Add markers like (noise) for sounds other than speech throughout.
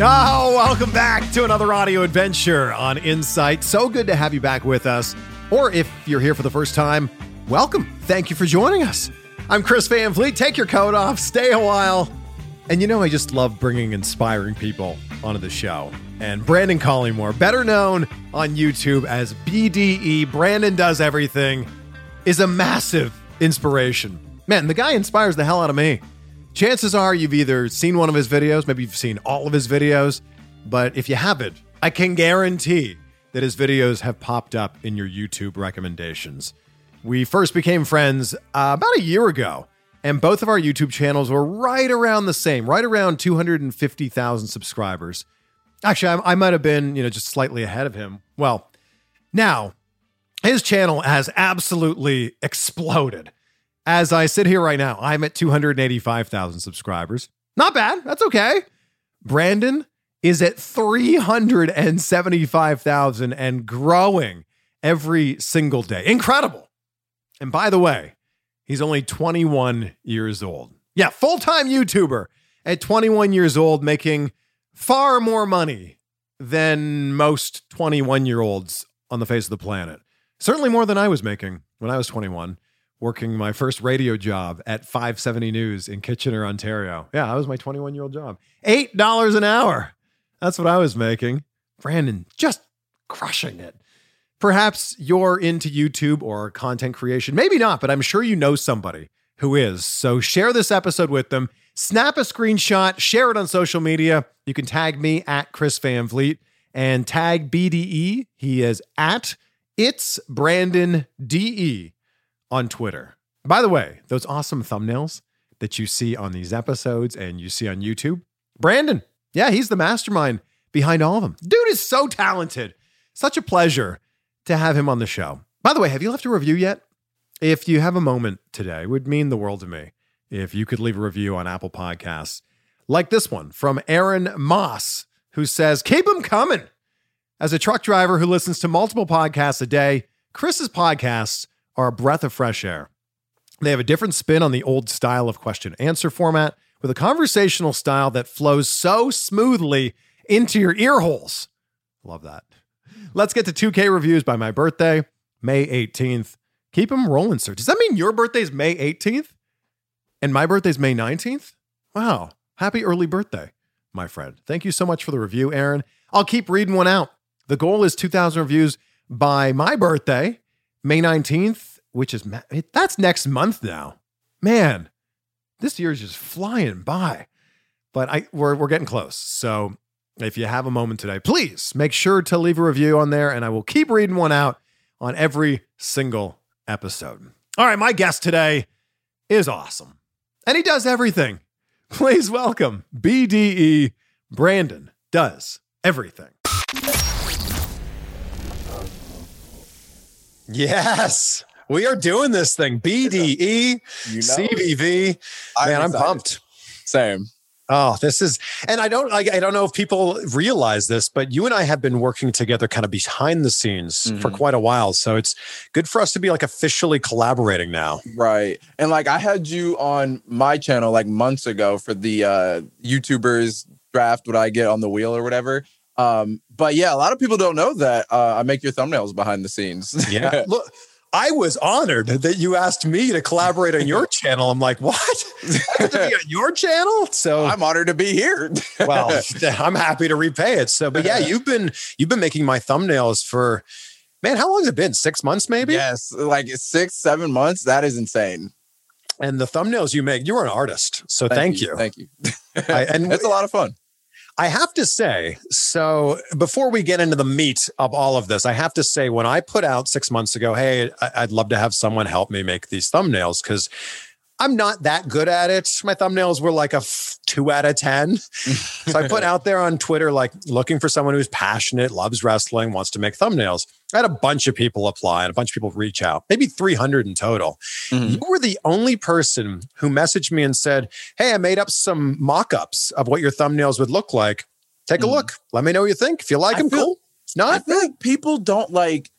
Oh, welcome back to another audio adventure on Insight. So good to have you back with us. Or if you're here for the first time, welcome. Thank you for joining us. I'm Chris Van Vliet. Take your coat off, stay a while. And you know, I just love bringing inspiring people onto the show. And Brandon Collymore, better known on YouTube as BDE, Brandon Does Everything, is a massive inspiration. Man, the guy inspires the hell out of me. Chances are you've either seen one of his videos, maybe you've seen all of his videos, but if you haven't, I can guarantee that his videos have popped up in your YouTube recommendations. We first became friends uh, about a year ago, and both of our YouTube channels were right around the same, right around 250,000 subscribers. Actually, I, I might have been, you know, just slightly ahead of him. Well, now his channel has absolutely exploded. As I sit here right now, I'm at 285,000 subscribers. Not bad. That's okay. Brandon is at 375,000 and growing every single day. Incredible. And by the way, he's only 21 years old. Yeah, full time YouTuber at 21 years old, making far more money than most 21 year olds on the face of the planet. Certainly more than I was making when I was 21 working my first radio job at 570 News in Kitchener, Ontario. Yeah, that was my 21 year old job. $8 an hour. That's what I was making. Brandon just crushing it. Perhaps you're into YouTube or content creation. Maybe not, but I'm sure you know somebody who is. So share this episode with them. Snap a screenshot, share it on social media. You can tag me at Chris Van Vliet and tag BDE. He is at It's Brandon DE on Twitter. By the way, those awesome thumbnails that you see on these episodes and you see on YouTube, Brandon, yeah, he's the mastermind behind all of them. Dude is so talented. Such a pleasure to have him on the show. By the way, have you left a review yet? If you have a moment today, would mean the world to me if you could leave a review on Apple Podcasts, like this one from Aaron Moss, who says, Keep them coming. As a truck driver who listens to multiple podcasts a day, Chris's podcasts are a breath of fresh air. They have a different spin on the old style of question answer format with a conversational style that flows so smoothly into your ear holes. Love that. Let's get to 2K reviews by my birthday, May 18th. Keep them rolling, sir. Does that mean your birthday's May 18th? And my birthday's May 19th? Wow. Happy early birthday, my friend. Thank you so much for the review, Aaron. I'll keep reading one out. The goal is 2,000 reviews by my birthday, May 19th, which is that's next month now. Man, this year is just flying by. But I we're we're getting close. So if you have a moment today, please make sure to leave a review on there and I will keep reading one out on every single episode. All right, my guest today is awesome, and he does everything. (laughs) Please welcome BDE Brandon does everything. Yes, we are doing this thing. BDE, You know, CVV. I'm Man, I'm excited. pumped. Same. Oh, this is, and I don't, like, I don't know if people realize this, but you and I have been working together kind of behind the scenes for Mhm. quite a while. So it's good for us to be like officially collaborating now. Right. And like I had you on my channel like months ago for the uh YouTubers draft what I get on the wheel or whatever. Um, but yeah, a lot of people don't know that uh, I make your thumbnails behind the scenes. Yeah. (laughs) Look, I was honored that you asked me to collaborate on your channel. I'm like, what? I have to be on your channel? So I'm honored to be here. (laughs) well, I'm happy to repay it. So, but yeah, you've been you've been making my thumbnails for man, how long has it been? Six months, maybe? yes, like six, seven months. That is insane. And the thumbnails you make, you're an artist. So thank, you. Thank you. I- and (laughs) it's a lot of fun. I have to say, so before we get into the meat of all of this, I have to say, when I put out six months ago, hey, I'd love to have someone help me make these thumbnails because I'm not that good at it. My thumbnails were like a two out of 10. (laughs) so I put out there on Twitter, like looking for someone who's passionate, loves wrestling, wants to make thumbnails. I had a bunch of people apply and a bunch of people reach out, maybe 300 in total. Mhm. You were the only person who messaged me and said, Hey, I made up some mock ups of what your thumbnails would look like. Take a Mhm. look. Let me know what you think. If you like I them, feel- cool. If I not, feel like people don't like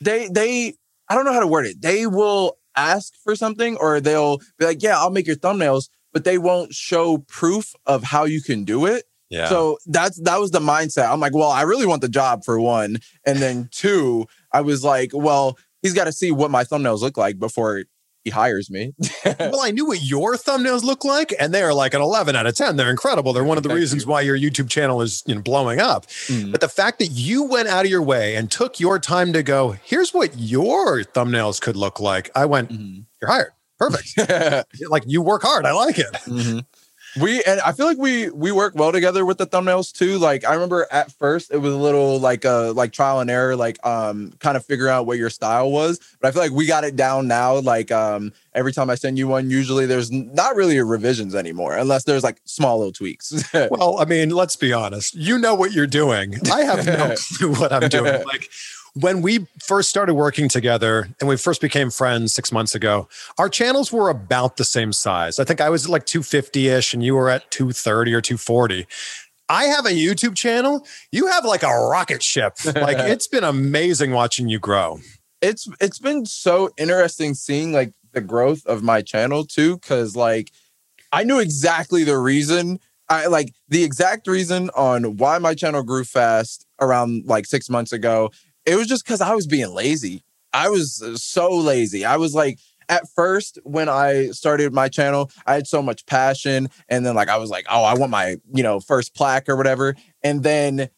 they they I don't know how to word it. They will ask for something or they'll be like, "Yeah, I'll make your thumbnails," but they won't show proof of how you can do it. yeah. So that's that was the mindset. I'm like, "Well, I really want the job for one." And then (laughs) two, I was like, "Well, he's got to see what my thumbnails look like before he hires me." (laughs) well, I knew what your thumbnails look like, and they are like an 11 out of 10. They're incredible. They're one of the Thank reasons you. your YouTube channel is you know, blowing up. Mm. But the fact that you went out of your way and took your time to go, here's what your thumbnails could look like. I went, Mhm. you're hired. Perfect. (laughs) like you work hard. I like it. Mhm. We and I feel like we we work well together with the thumbnails too. Like I remember at first it was a little like uh like trial and error, like um kind of figure out what your style was. But I feel like we got it down now. Like um every time I send you one, usually there's not really revisions anymore, unless there's like small little tweaks. (laughs) Well, I mean, let's be honest. You know what you're doing. I have no (laughs) clue what I'm doing. Like when we first started working together and we first became friends six months ago, our channels were about the same size. I think I was at like 250 ish and you were at 230 or 240. I have a YouTube channel. You have like a rocket ship. Like (laughs) it's been amazing watching you grow. it's it's been so interesting seeing like the growth of my channel too because like i knew exactly the reason i like the exact reason on why my channel grew fast around like six months ago it was just because i was being lazy i was uh, so lazy i was like at first when i started my channel i had so much passion and then like i was like oh i want my you know first plaque or whatever and then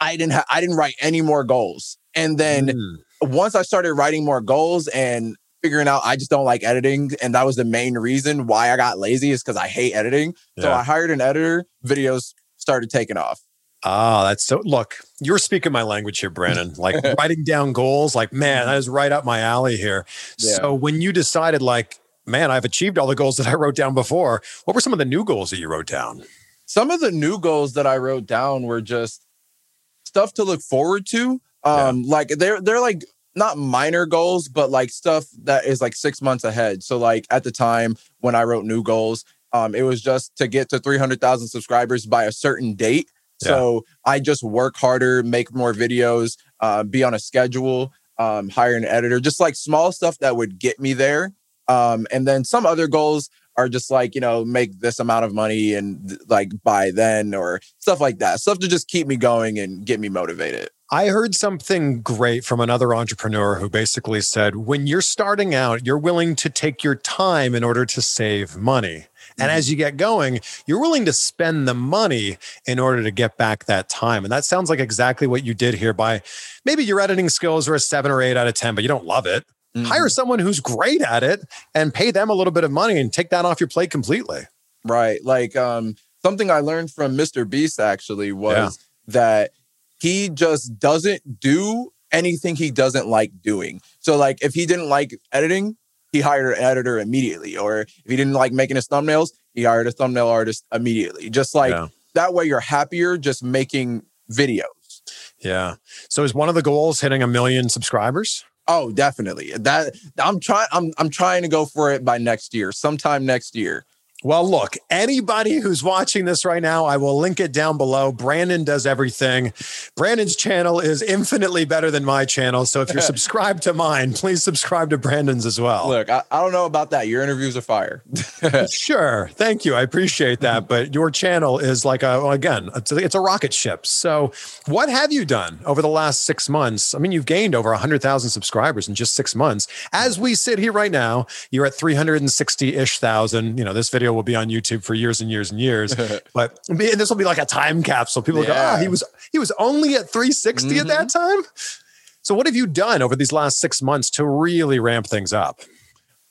i didn't ha- i didn't write any more goals and then Mm. once I started writing more goals and figuring out I just don't like editing, and that was the main reason why I got lazy is because I hate editing. So I hired an editor. Videos started taking off. Ah, that's so. Look, you're speaking my language here, Brandon. (laughs) Like writing down goals, like, man, that is right up my alley here. Yeah. So when you decided, like, man, I've achieved all the goals that I wrote down before, what were some of the new goals that you wrote down? Some of the new goals that I wrote down were just stuff to look forward to. Um, like they're they're like not minor goals, but like stuff that is like six months ahead. So like at the time when I wrote new goals, um, it was just to get to 300,000 subscribers by a certain date. So I just work harder, make more videos, uh, be on a schedule, um, hire an editor, just like small stuff that would get me there. Um, and then some other goals are just like, you know, make this amount of money and like by then or stuff like that. Stuff to just keep me going and get me motivated. I heard something great from another entrepreneur who basically said, when you're starting out, you're willing to take your time in order to save money. And Mhm. as you get going, you're willing to spend the money in order to get back that time. And that sounds like exactly what you did here by maybe your editing skills are a seven or eight out of 10, but you don't love it. Mhm. Hire someone who's great at it and pay them a little bit of money and take that off your plate completely. Right. Like um something I learned from Mr. Beast actually was that he just doesn't do anything he doesn't like doing. So like if he didn't like editing, he hired an editor immediately. Or if he didn't like making his thumbnails, he hired a thumbnail artist immediately. Just like Yeah. that way you're happier just making videos. Yeah. So is one of the goals hitting a million subscribers? Oh, definitely. That I'm trying I'm I'm trying to go for it by next year, sometime next year. Well, look, anybody who's watching this right now, I will link it down below. Brandon does everything. Brandon's channel is infinitely better than my channel. So if you're (laughs) subscribed to mine, please subscribe to Brandon's as well. Look, I, I don't know about that. Your interviews are fire. (laughs) Sure. Thank you. I appreciate that. But your channel is like a, well, again, it's a, it's a rocket ship. So, what have you done over the last six months? I mean, you've gained over 100,000 subscribers in just six months. As we sit here right now, you're at 360 ish thousand. You know, this video will be on YouTube for years and years and years. (laughs) but and this will be like a time capsule. People will go, ah, Yeah. he was, he was only at 360 at that time. So, what have you done over these last six months to really ramp things up?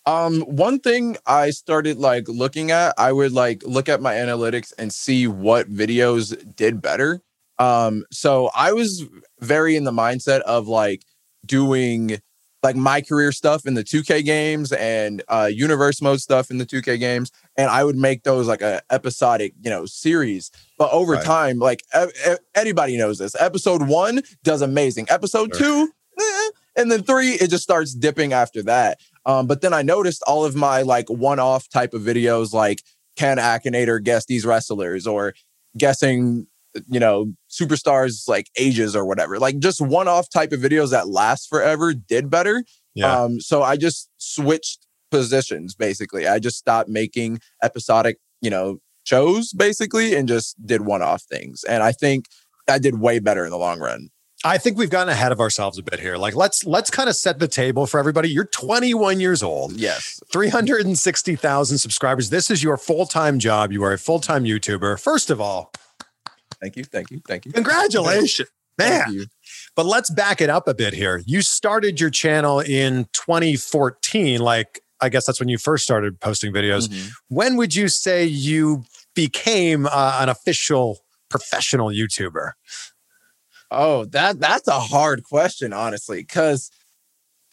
Um, one thing I started like looking at, I would like look at my analytics and see what videos did better. Um, so I was very in the mindset of like doing like my career stuff in the 2K games and uh universe mode stuff in the 2K games and I would make those like a episodic, you know, series. But over Right. time, like e- anybody knows this. Episode 1 does amazing. Episode Sure. 2 eh, and then 3 it just starts dipping after that. Um, but then I noticed all of my like one-off type of videos, like can Akinator guess these wrestlers or guessing, you know, superstars like ages or whatever. Like just one-off type of videos that last forever did better. Yeah. Um, so I just switched positions basically. I just stopped making episodic, you know, shows basically and just did one-off things. And I think I did way better in the long run. I think we've gotten ahead of ourselves a bit here. Like let's let's kind of set the table for everybody. You're 21 years old, Yes. 360,000 subscribers. This is your full-time job. You are a full-time YouTuber. First of all, Thank you. Thank you. Thank you. congratulations. Man, you. but let's back it up a bit here. You started your channel in 2014 like I guess that's when you first started posting videos. Mhm. When would you say you became uh, an official professional YouTuber? Oh, that that's a hard question, honestly. Because,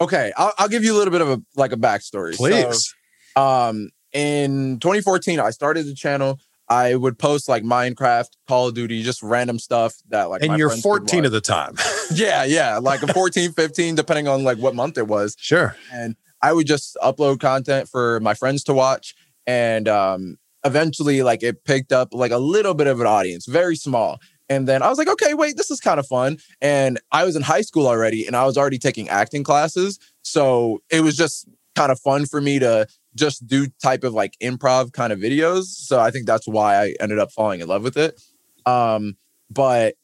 okay, I'll, I'll give you a little bit of a like a backstory. So, Please. um, in 2014, I started the channel. I would post like Minecraft, Call of Duty, just random stuff that like. and you're 14 at the time. (laughs) yeah, yeah, like a 14, 15, depending on like what month it was. sure. And I would just upload content for my friends to watch, and um, eventually, like it picked up like a little bit of an audience, very small. And then I was like, okay, wait, this is kind of fun. And I was in high school already, and I was already taking acting classes, so it was just kind of fun for me to just do type of like improv kind of videos. So I think that's why I ended up falling in love with it. Um, but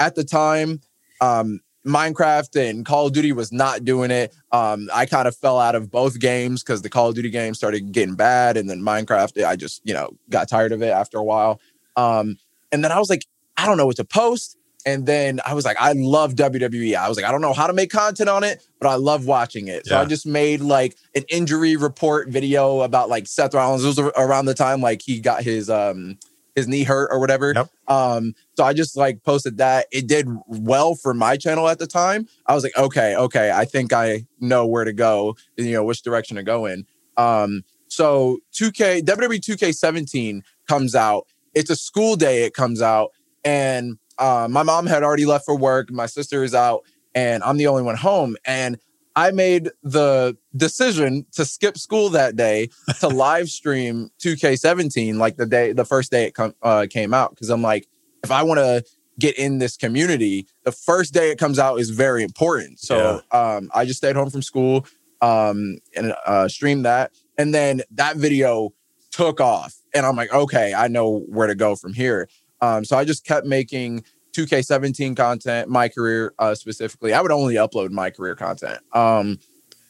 at the time, um, Minecraft and Call of Duty was not doing it. Um, I kind of fell out of both games because the Call of Duty game started getting bad, and then Minecraft, I just you know got tired of it after a while. Um, and then I was like, I don't know what to post. And then I was like, I love WWE. I was like, I don't know how to make content on it, but I love watching it. So I just made like an injury report video about like Seth Rollins. It was around the time like he got his um his knee hurt or whatever. Yep. Um, so I just like posted that. It did well for my channel at the time. I was like, okay, okay, I think I know where to go, you know, which direction to go in. Um, so 2K, WWE 2K17 comes out. It's a school day, it comes out, and uh, my mom had already left for work. My sister is out, and I'm the only one home. And I made the decision to skip school that day to (laughs) live stream 2K17, like the day, the first day it com- uh, came out, because I'm like, if I want to get in this community, the first day it comes out is very important. So um, I just stayed home from school um, and uh, streamed that, and then that video took off, and I'm like, okay, I know where to go from here. Um, so I just kept making 2K17 content, my career uh, specifically. I would only upload my career content. Um,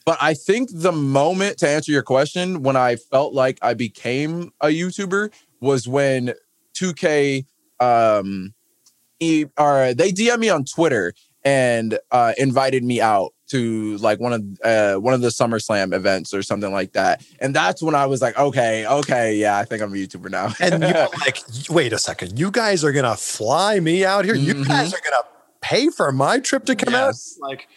but I think the moment to answer your question, when I felt like I became a YouTuber, was when 2K um, e- or they DM me on Twitter and uh, invited me out to like one of uh, one of the SummerSlam events or something like that. And that's when I was like, okay, okay, yeah, I think I'm a YouTuber now. And you're (laughs) like, wait a second, you guys are gonna fly me out here? You Mhm. guys are gonna pay for my trip to come Yes. out? Like,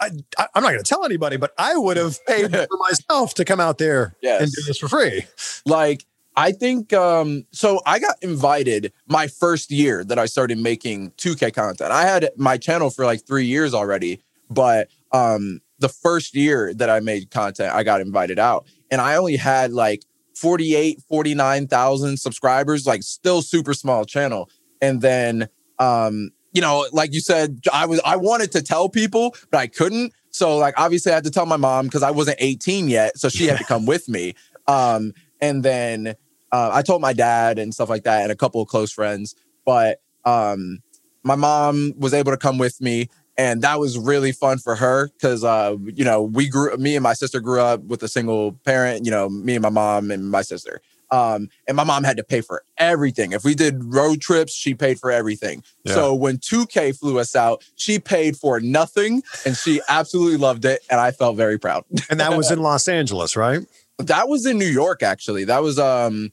I, I'm not going to tell anybody, but I would have paid (laughs) for myself to come out there Yes. and do this for free. like I think um so I got invited my first year that I started making 2K content. I had my channel for like 3 years already, but um the first year that I made content, I got invited out and I only had like 48 49,000 subscribers, like still super small channel. And then um you know, like you said, I was I wanted to tell people, but I couldn't. So like obviously I had to tell my mom because I wasn't 18 yet, so she had to come with me. Um, and then uh, I told my dad and stuff like that, and a couple of close friends. But um, my mom was able to come with me, and that was really fun for her because uh, you know we grew, me and my sister grew up with a single parent. You know, me and my mom and my sister. Um, and my mom had to pay for everything. If we did road trips, she paid for everything. Yeah. So when 2K flew us out, she paid for nothing, and she absolutely loved it, and I felt very proud. And that was in (laughs) Los Angeles, right? That was in New York, actually. That was um,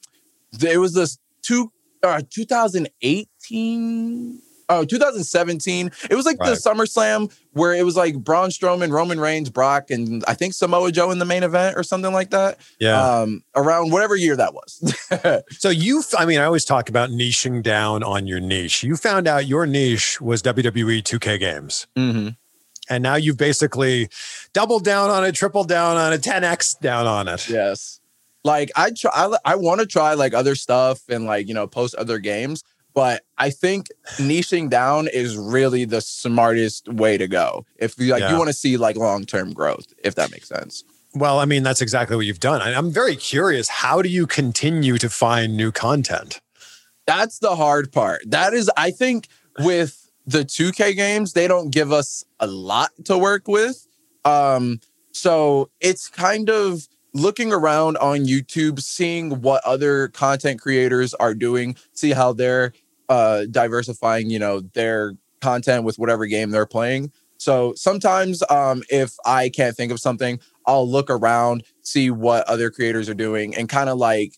it was this two uh 2018. Oh, 2017. It was like the Right. SummerSlam where it was like Braun Strowman, Roman Reigns, Brock, and I think Samoa Joe in the main event or something like that. Yeah. Um, around whatever year that was. (laughs) So you, I mean, I always talk about niching down on your niche. You found out your niche was WWE 2K games. mm-hmm. And now you've basically doubled down on it, tripled down on it, 10x down on it. Yes. Like I try I, I want to try like other stuff and like, you know, post other games, but I think niching down is really the smartest way to go. If you like Yeah. you want to see like long-term growth, if that makes sense. Well, I mean, that's exactly what you've done. I'm very curious. How do you continue to find new content? That's the hard part. That is I think with the 2K games, they don't give us a lot to work with. Um so it's kind of looking around on YouTube, seeing what other content creators are doing, see how they're uh diversifying, you know, their content with whatever game they're playing. So sometimes um if I can't think of something, I'll look around, see what other creators are doing and kind of like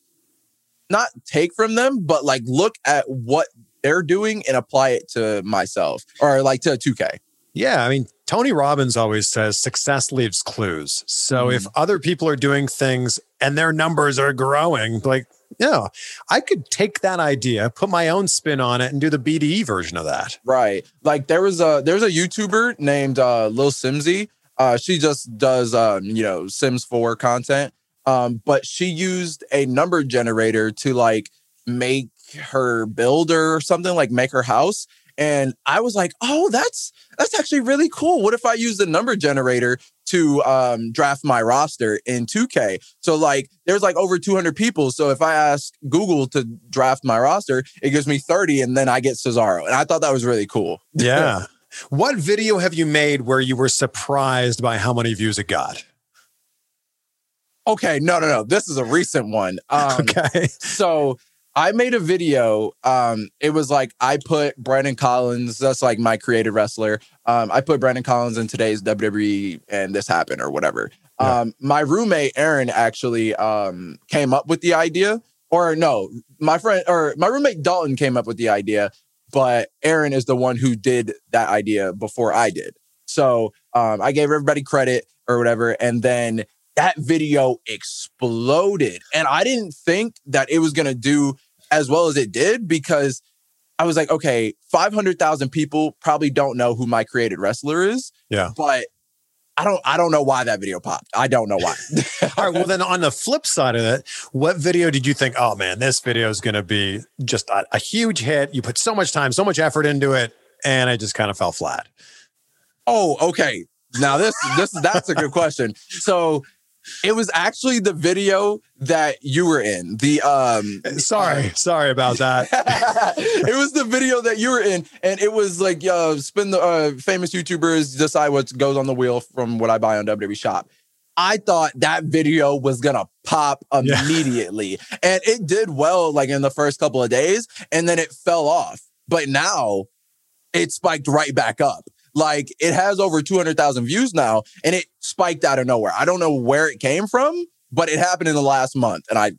not take from them, but like look at what they're doing and apply it to myself or like to 2K. Yeah. I mean, Tony Robbins always says success leaves clues. So if other people are doing things and their numbers are growing, like, yeah, I could take that idea, put my own spin on it, and do the BDE version of that. Right. Like there was a there's a YouTuber named uh Lilsimsie. Uh she just does um, you know, Sims 4 content. Um, but she used a number generator to like make her builder or something, like make her house. And I was like, oh, that's that's actually really cool. What if I use the number generator to um, draft my roster in 2K? So like, there's like over 200 people. So if I ask Google to draft my roster, it gives me 30, and then I get Cesaro. And I thought that was really cool. Yeah. (laughs) what video have you made where you were surprised by how many views it got? Okay, no, no, no. This is a recent one. (laughs) Um, Okay. so I made a video. Um, it was like I put Brandon Collins, that's like my creative wrestler. Um, I put Brandon Collins in today's WWE and this happened or whatever. Yeah. Um, my roommate Aaron actually um came up with the idea, or no, my friend or my roommate Dalton came up with the idea, but Aaron is the one who did that idea before I did. So um, I gave everybody credit or whatever, and then that video exploded. And I didn't think that it was going to do as well as it did because I was like, okay, 500,000 people probably don't know who my created wrestler is. Yeah. But I don't I don't know why that video popped. I don't know why. (laughs) (laughs) All right. Well, then on the flip side of it, what video did you think, oh man, this video is going to be just a, a huge hit? You put so much time, so much effort into it, and it just kind of fell flat. Oh, okay. Now this this that's a good question. So it was actually the video that you were in. The um Sorry. Sorry about that. (laughs) it was the video that you were in, and it was like uh, spin the uh, famous YouTubers decide what goes on the wheel from what I buy on WWE Shop. I thought that video was gonna pop (laughs) Yeah. immediately, and it did well, like in the first couple of days, and then it fell off. But now it spiked right back up. Like it has over two hundred thousand views now, and it spiked out of nowhere. I don't know where it came from, but it happened in the last month, and I,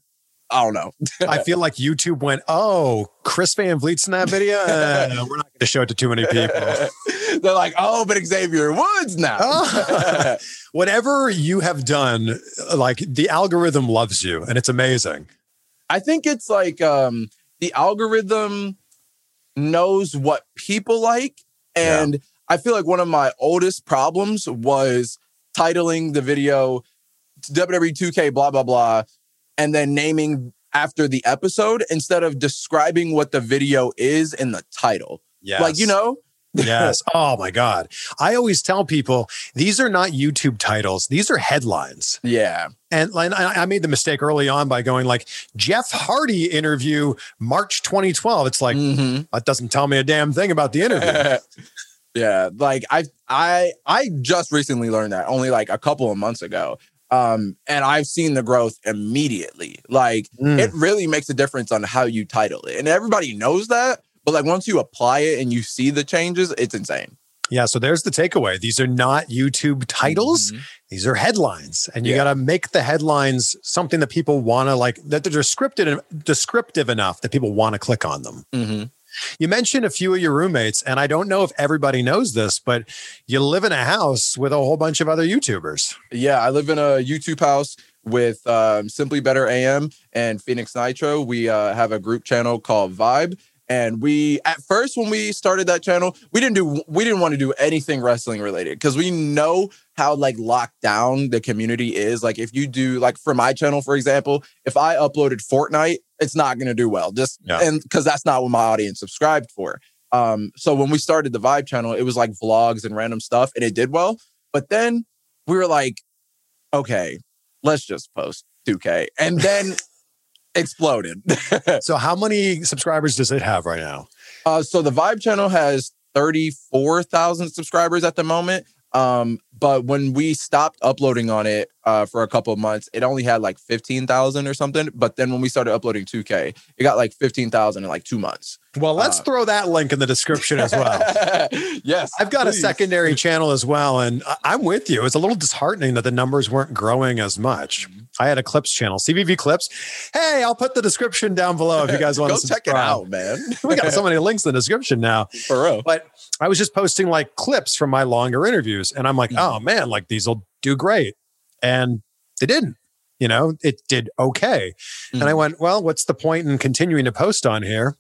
I don't know. I (laughs) feel like YouTube went, oh, Chris Van Vliet's in that video. Uh, (laughs) we're not going to show it to too many people. (laughs) They're like, oh, but Xavier Woods now. Oh. Whatever you have done, like the algorithm loves you and it's amazing. I think it's like um, the algorithm knows what people like. And yeah. I feel like one of my oldest problems was titling the video WWE 2K, blah, blah, blah, and then naming after the episode instead of describing what the video is in the title. Yeah. Like, you know, yes. (laughs) Oh my God. I always tell people these are not YouTube titles, these are headlines. Yeah. And I made the mistake early on by going like Jeff Hardy interview March 2012. It's like, mm-hmm. that doesn't tell me a damn thing about the interview. (laughs) yeah. Like I, I, I just recently learned that only like a couple of months ago. Um, and I've seen the growth immediately. Like mm. it really makes a difference on how you title it. And everybody knows that, but like once you apply it and you see the changes, it's insane. Yeah, so there's the takeaway. These are not YouTube titles. Mm-hmm. These are headlines. And you yeah. got to make the headlines something that people want to like that they're descriptive descriptive enough that people want to click on them. Mm-hmm. You mentioned a few of your roommates, and I don't know if everybody knows this, but you live in a house with a whole bunch of other YouTubers. Yeah, I live in a YouTube house with um, Simply Better AM and Phoenix Nitro. We uh, have a group channel called Vibe, and we at first when we started that channel we didn't do we didn't want to do anything wrestling related because we know how like locked down the community is like if you do like for my channel for example if i uploaded fortnite it's not going to do well just yeah. and because that's not what my audience subscribed for um so when we started the vibe channel it was like vlogs and random stuff and it did well but then we were like okay let's just post 2k and then (laughs) exploded. (laughs) so, how many subscribers does it have right now? Uh, so, the Vibe channel has 34,000 subscribers at the moment. Um, but when we stopped uploading on it uh, for a couple of months, it only had like 15,000 or something. But then when we started uploading 2K, it got like 15,000 in like two months. Well, let's uh, throw that link in the description as well. (laughs) yes. I've got please. a secondary (laughs) channel as well. And I'm with you. It's a little disheartening that the numbers weren't growing as much. Mm-hmm. I had a clips channel, CVV Clips. Hey, I'll put the description down below if you guys (laughs) want to check it out, man. we got so many links in the description now. For real. But I was just posting like clips from my longer interviews, and I'm like, mm-hmm. oh man, like these will do great, and they didn't. You know, it did okay, mm-hmm. and I mm-hmm. went, well, what's the point in continuing to post on here?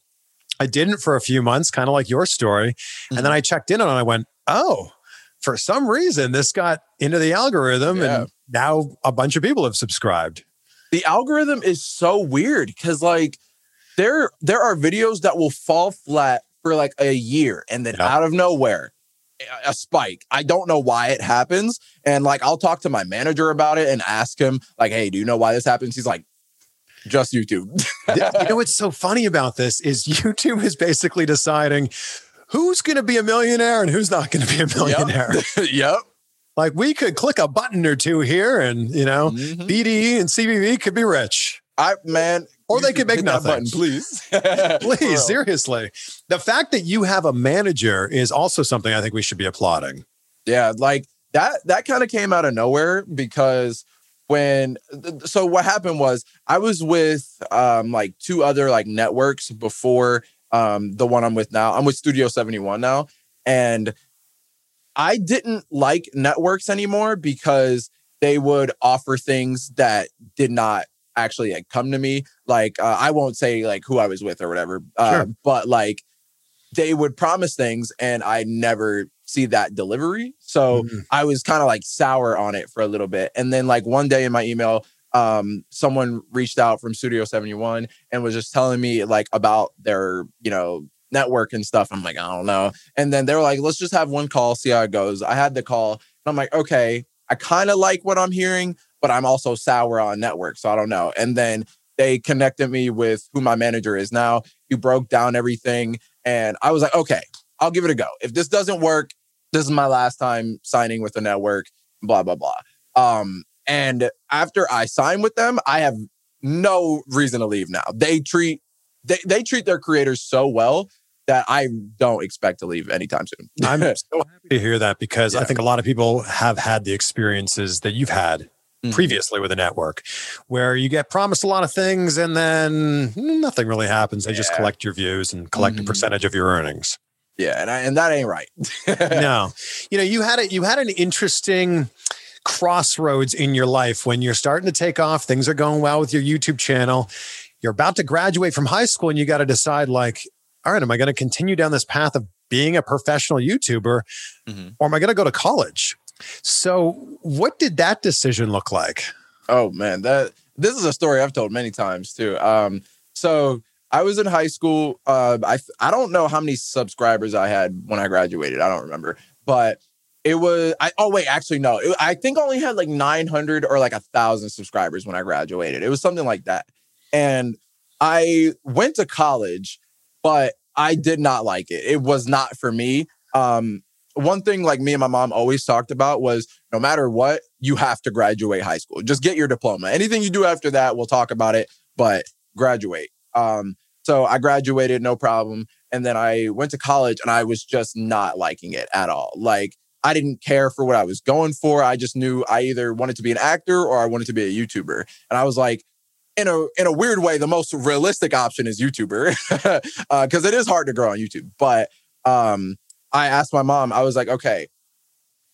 I didn't for a few months, kind of like your story, mm-hmm. and then mm-hmm. I checked in on it. And I went, oh, for some reason this got into the algorithm, yeah. and now a bunch of people have subscribed. The algorithm is so weird because like there there are videos that will fall flat for like a year and then yeah. out of nowhere a spike. I don't know why it happens. And like I'll talk to my manager about it and ask him, like, hey, do you know why this happens? He's like, just YouTube. you know (laughs) what's so funny about this is YouTube is basically deciding who's going to be a millionaire and who's not going to be a millionaire. Yep. (laughs) yep. Like we could click a button or two here, and you know, mm-hmm. BDE and CVV could be rich. I man, or they could make nothing. Button, please, (laughs) please, seriously. The fact that you have a manager is also something I think we should be applauding. Yeah, like that. That kind of came out of nowhere because when so what happened was I was with um like two other like networks before um the one I'm with now. I'm with Studio 71 now and I didn't like networks anymore because they would offer things that did not actually like come to me. Like uh, I won't say like who I was with or whatever, uh, sure. but like they would promise things and I never see that delivery. So mm-hmm. I was kind of like sour on it for a little bit. And then like one day in my email, um, someone reached out from Studio 71 and was just telling me like about their, you know, network and stuff. I'm like, I don't know. And then they were like, let's just have one call, see how it goes. I had the call and I'm like, okay, I kind of like what I'm hearing, but I'm also sour on network. So I don't know. And then they connected me with who my manager is now. He broke down everything. And I was like, okay, I'll give it a go. If this doesn't work, this is my last time signing with the network, blah, blah, blah. Um, and after I sign with them, I have no reason to leave now. They treat they, they treat their creators so well that I don't expect to leave anytime soon. (laughs) I'm so happy to hear that because yeah. I think a lot of people have had the experiences that you've had mm-hmm. previously with a network where you get promised a lot of things and then nothing really happens. They yeah. just collect your views and collect mm-hmm. a percentage of your earnings. Yeah, and I, and that ain't right. (laughs) no, you know, you had it. You had an interesting crossroads in your life when you're starting to take off. Things are going well with your YouTube channel. You're about to graduate from high school, and you got to decide, like, all right, am I going to continue down this path of being a professional YouTuber, mm-hmm. or am I going to go to college? So, what did that decision look like? Oh man, that this is a story I've told many times too. Um, so I was in high school. Uh, I I don't know how many subscribers I had when I graduated. I don't remember, but it was. I oh wait, actually no. It, I think I only had like 900 or like a thousand subscribers when I graduated. It was something like that, and I went to college, but I did not like it. It was not for me. Um, one thing like me and my mom always talked about was no matter what, you have to graduate high school. Just get your diploma. Anything you do after that, we'll talk about it, but graduate. Um, so I graduated, no problem. And then I went to college and I was just not liking it at all. Like I didn't care for what I was going for. I just knew I either wanted to be an actor or I wanted to be a YouTuber. And I was like, in a in a weird way, the most realistic option is YouTuber because (laughs) uh, it is hard to grow on YouTube. But um, I asked my mom, I was like, okay,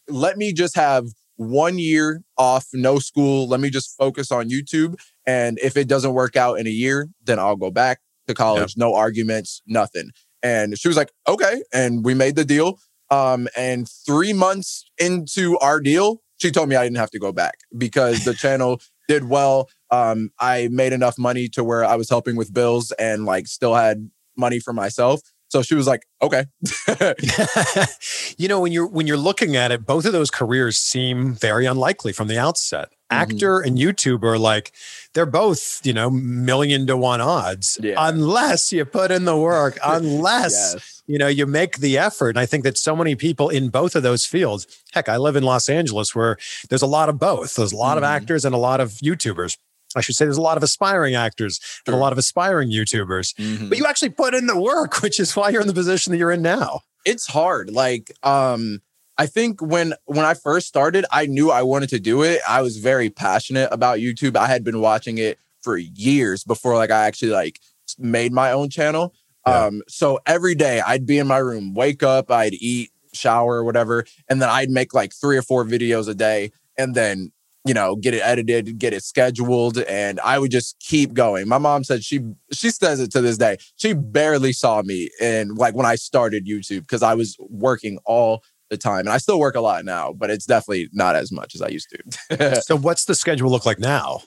let me just have one year off, no school. Let me just focus on YouTube. And if it doesn't work out in a year, then I'll go back to college. No arguments, nothing. And she was like, okay. And we made the deal. Um, and three months into our deal, she told me I didn't have to go back because the (laughs) channel did well. Um, I made enough money to where I was helping with bills and like still had money for myself. So she was like, "Okay." (laughs) you know, when you're when you're looking at it, both of those careers seem very unlikely from the outset. Mm-hmm. Actor and YouTuber, like they're both, you know, million to one odds, yeah. unless you put in the work, (laughs) unless yes. you know you make the effort. And I think that so many people in both of those fields. Heck, I live in Los Angeles, where there's a lot of both. There's a lot mm-hmm. of actors and a lot of YouTubers. I should say there's a lot of aspiring actors sure. and a lot of aspiring YouTubers, mm-hmm. but you actually put in the work, (laughs) which is why you're in the position that you're in now. It's hard. Like, um, I think when when I first started, I knew I wanted to do it. I was very passionate about YouTube. I had been watching it for years before like I actually like made my own channel. Yeah. Um, so every day I'd be in my room, wake up, I'd eat, shower, whatever, and then I'd make like three or four videos a day. And then you know, get it edited, get it scheduled, and I would just keep going. My mom said she she says it to this day. She barely saw me and like when I started YouTube because I was working all the time, and I still work a lot now, but it's definitely not as much as I used to. (laughs) so, what's the schedule look like now?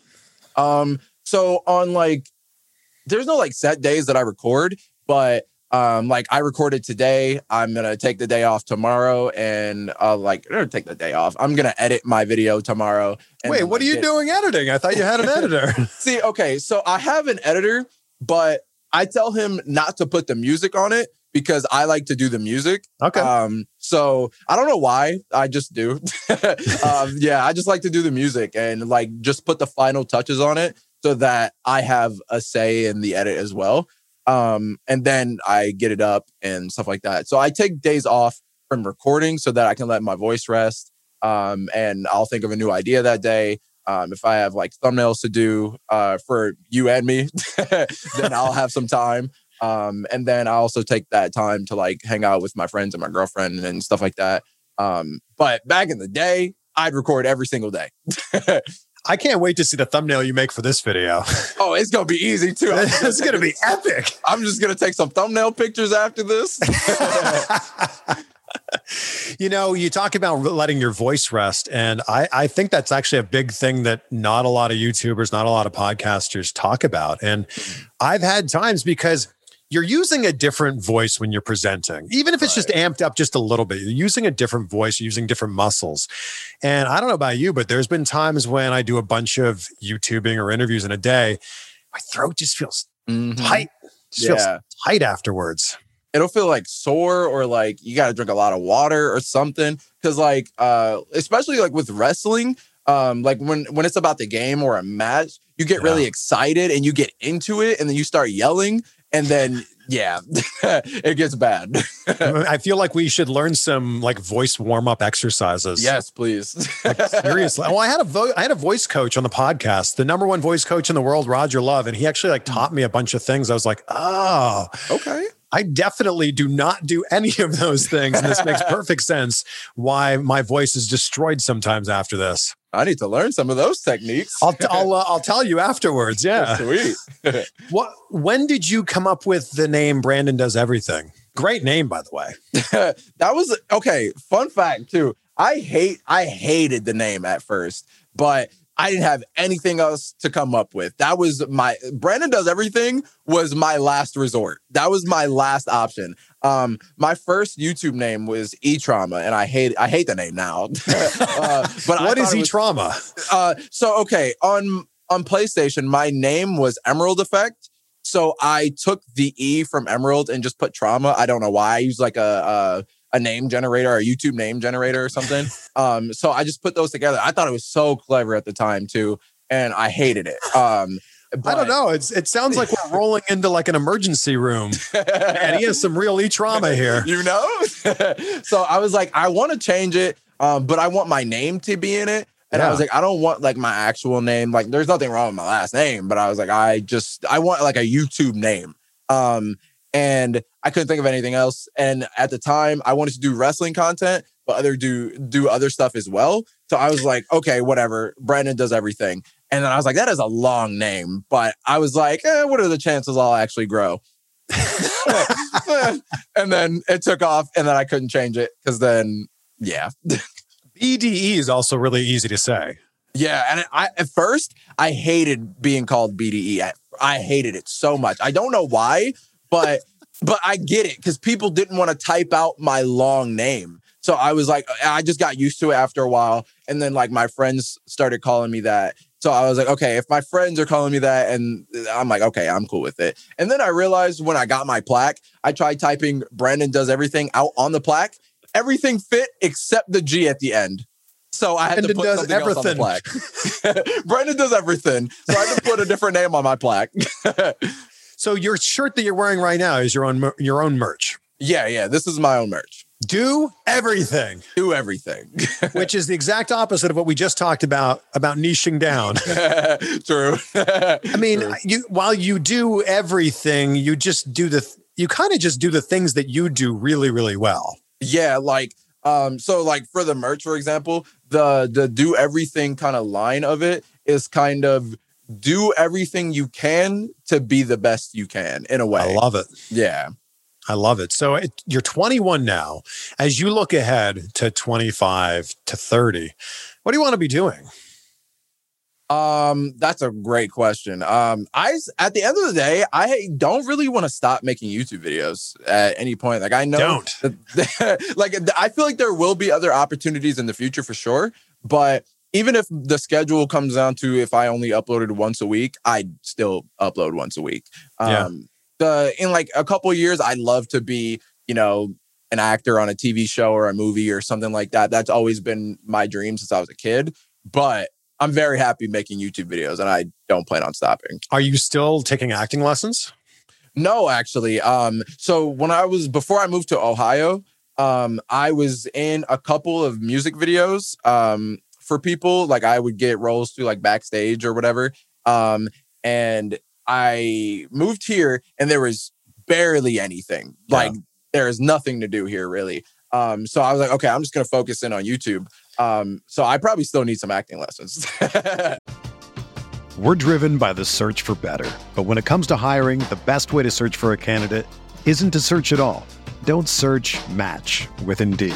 Um, so on like, there's no like set days that I record, but um like i recorded today i'm gonna take the day off tomorrow and uh like take the day off. I'm gonna edit my video tomorrow wait what are you doing editing? I thought you had an (laughs) editor. See okay so i have an editor but i tell him not to put the music on it because i like to do the music. Okay. Um so i don't know why i just do. (laughs) Um (laughs) yeah i just like to do the music and like just put the final touches on it so that i have a say in the edit as well um, and then I get it up and stuff like that. So I take days off from recording so that I can let my voice rest. Um, and I'll think of a new idea that day. Um, if I have like thumbnails to do uh, for you and me, (laughs) then I'll have some time. Um, and then I also take that time to like hang out with my friends and my girlfriend and stuff like that. Um, but back in the day, I'd record every single day. (laughs) I can't wait to see the thumbnail you make for this video. (laughs) Oh, it's gonna be easy too. it's gonna be epic. I'm just gonna take some thumbnail pictures after this. (laughs) (laughs) you know, you talk about letting your voice rest, and I, I think that's actually a big thing that not a lot of YouTubers, not a lot of podcasters talk about. And mm-hmm. I've had times because you're using a different voice when you're presenting, even if it's right. just amped up just a little bit. You're using a different voice, using different muscles. And I don't know about you, but there's been times when I do a bunch of YouTubing or interviews in a day, my throat just feels mm-hmm. tight. Just yeah. feels tight afterwards. It'll feel like sore or like you got to drink a lot of water or something. Cause like, uh, especially like with wrestling, um, like when when it's about the game or a match, you get yeah. really excited and you get into it, and then you start yelling, and then yeah, (laughs) it gets bad. (laughs) I feel like we should learn some like voice warm up exercises. Yes, please. like, seriously. (laughs) Well, I had a vo- I had a voice coach on the podcast, the number one voice coach in the world, Roger Love, and he actually like taught me a bunch of things. I was like, oh, okay. I definitely do not do any of those things. And this makes (laughs) perfect sense why my voice is destroyed sometimes after this. I need to learn some of those techniques. I'll I'll, uh, I'll tell you afterwards. Yeah. Sweet. (laughs) what when did you come up with the name Brandon does everything? Great name by the way. (laughs) that was okay, fun fact too. I hate I hated the name at first, but I didn't have anything else to come up with. That was my Brandon does everything was my last resort. That was my last option. Um, my first YouTube name was E Trauma, and I hate I hate the name now. (laughs) uh, but what is E Trauma? Uh, so okay on on PlayStation, my name was Emerald Effect. So I took the E from Emerald and just put Trauma. I don't know why. I use like a, a a name generator or a YouTube name generator or something. (laughs) um, so I just put those together. I thought it was so clever at the time too, and I hated it. Um, but, (laughs) I don't know. It's it sounds like we're rolling into like an emergency room, and he has some real e trauma (laughs) here. You know. so I was like, I want to change it, um, but I want my name to be in it. And yeah. I was like, I don't want like my actual name. Like, there's nothing wrong with my last name, but I was like, I just I want like a YouTube name. Um, and I couldn't think of anything else. And at the time, I wanted to do wrestling content, but other do do other stuff as well. So I was like, okay, whatever. Brandon does everything. And then I was like, that is a long name, but I was like, eh, what are the chances I'll actually grow? (laughs) and then it took off, and then I couldn't change it because then, yeah. (laughs) BDE is also really easy to say. Yeah, and I at first I hated being called BDE. I hated it so much. I don't know why, but but I get it because people didn't want to type out my long name. So I was like, I just got used to it after a while. And then like my friends started calling me that. So I was like, okay, if my friends are calling me that, and I'm like, okay, I'm cool with it. And then I realized when I got my plaque, I tried typing Brandon does everything out on the plaque. Everything fit except the G at the end. So I had Brandon to put something everything. else on the plaque. (laughs) Brandon does everything. So I had to put a different name on my plaque. (laughs) So your shirt that you're wearing right now is your own your own merch. Yeah, yeah. This is my own merch. Do everything. Do everything. (laughs) Which is the exact opposite of what we just talked about about niching down. (laughs) True. I mean, True. you while you do everything, you just do the you kind of just do the things that you do really really well. Yeah, like um so like for the merch for example, the the do everything kind of line of it is kind of do everything you can to be the best you can in a way. I love it. Yeah. I love it. So it, you're 21 now. As you look ahead to 25 to 30, what do you want to be doing? Um, that's a great question. Um, I at the end of the day, I don't really want to stop making YouTube videos at any point. Like I know, don't. (laughs) Like I feel like there will be other opportunities in the future for sure, but even if the schedule comes down to if I only uploaded once a week, I'd still upload once a week. Um, yeah. the in like a couple years, I'd love to be, you know, an actor on a TV show or a movie or something like that. That's always been my dream since I was a kid. But I'm very happy making YouTube videos and I don't plan on stopping. Are you still taking acting lessons? No, actually. Um, so when I was before I moved to Ohio, um, I was in a couple of music videos. Um, for people. Like I would get roles through like backstage or whatever. Um, and I moved here and there was barely anything. Yeah. Like there is nothing to do here really. Um, so I was like, okay, I'm just gonna focus in on YouTube. Um, so I probably still need some acting lessons. (laughs) We're driven by the search for better. But when it comes to hiring, the best way to search for a candidate isn't to search at all. Don't search match with Indeed.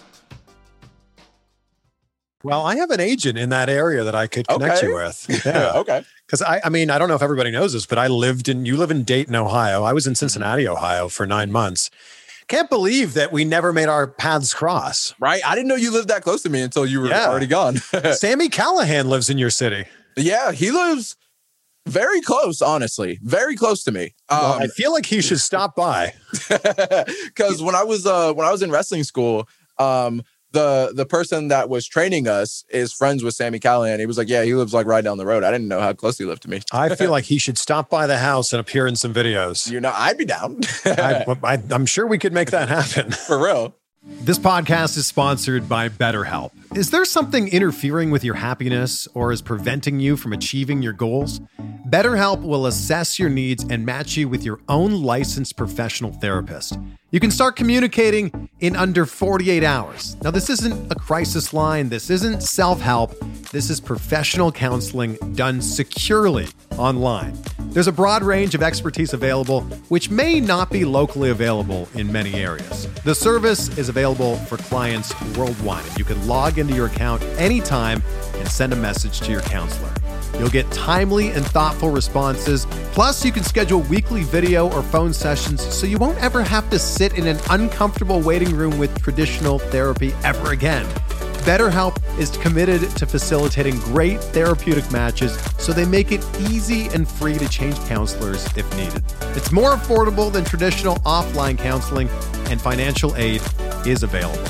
Well, I have an agent in that area that I could connect Okay. you with. (laughs) Yeah. okay. Because I, I mean, I don't know if everybody knows this, but I lived in, you live in Dayton, Ohio. I was in Cincinnati, Ohio for nine months. Can't believe that we never made our paths cross. Right. I didn't know you lived that close to me until you were Yeah. already gone. (laughs) Sami Callihan lives in your city. yeah, he lives very close, honestly. Very close to me. Well, Um, I feel like he should stop by. (laughs) because when I was uh when I was in wrestling school, um the the person that was training us is friends with Sami Callihan. He was like, Yeah, he lives like right down the road. I didn't know how close he lived to me. I feel (laughs) like he should stop by the house and appear in some videos. You know, I'd be down. I, (laughs) I, I'm sure we could make that happen. (laughs) For real. This podcast is sponsored by BetterHelp. Is there something interfering with your happiness or is preventing you from achieving your goals? BetterHelp will assess your needs and match you with your own licensed professional therapist. You can start communicating in under 48 hours. Now, this isn't a crisis line, this isn't self help. This is professional counseling done securely online. There's a broad range of expertise available, which may not be locally available in many areas. The service is available for clients worldwide. You can log into your account anytime and send a message to your counselor. You'll get timely and thoughtful responses. Plus, you can schedule weekly video or phone sessions so you won't ever have to sit in an uncomfortable waiting room with traditional therapy ever again. BetterHelp is committed to facilitating great therapeutic matches so they make it easy and free to change counselors if needed. It's more affordable than traditional offline counseling, and financial aid is available.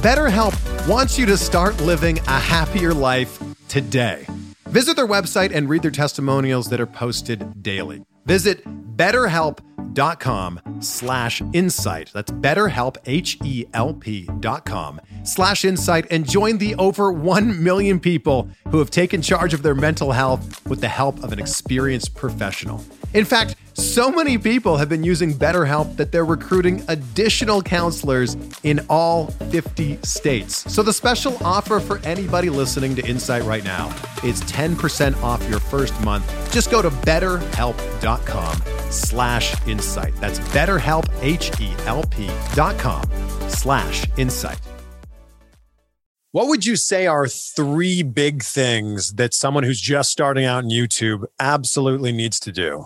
BetterHelp wants you to start living a happier life today. Visit their website and read their testimonials that are posted daily. Visit betterhelp.com slash insight. That's betterhelp, H-E-L-P dot com slash insight and join the over 1 million people who have taken charge of their mental health with the help of an experienced professional. In fact, so many people have been using BetterHelp that they're recruiting additional counselors in all 50 states. So the special offer for anybody listening to Insight right now is 10% off your first month. Just go to betterhelp.com slash insight. That's betterhelp, H-E-L-P dot com slash insight. What would you say are three big things that someone who's just starting out in YouTube absolutely needs to do?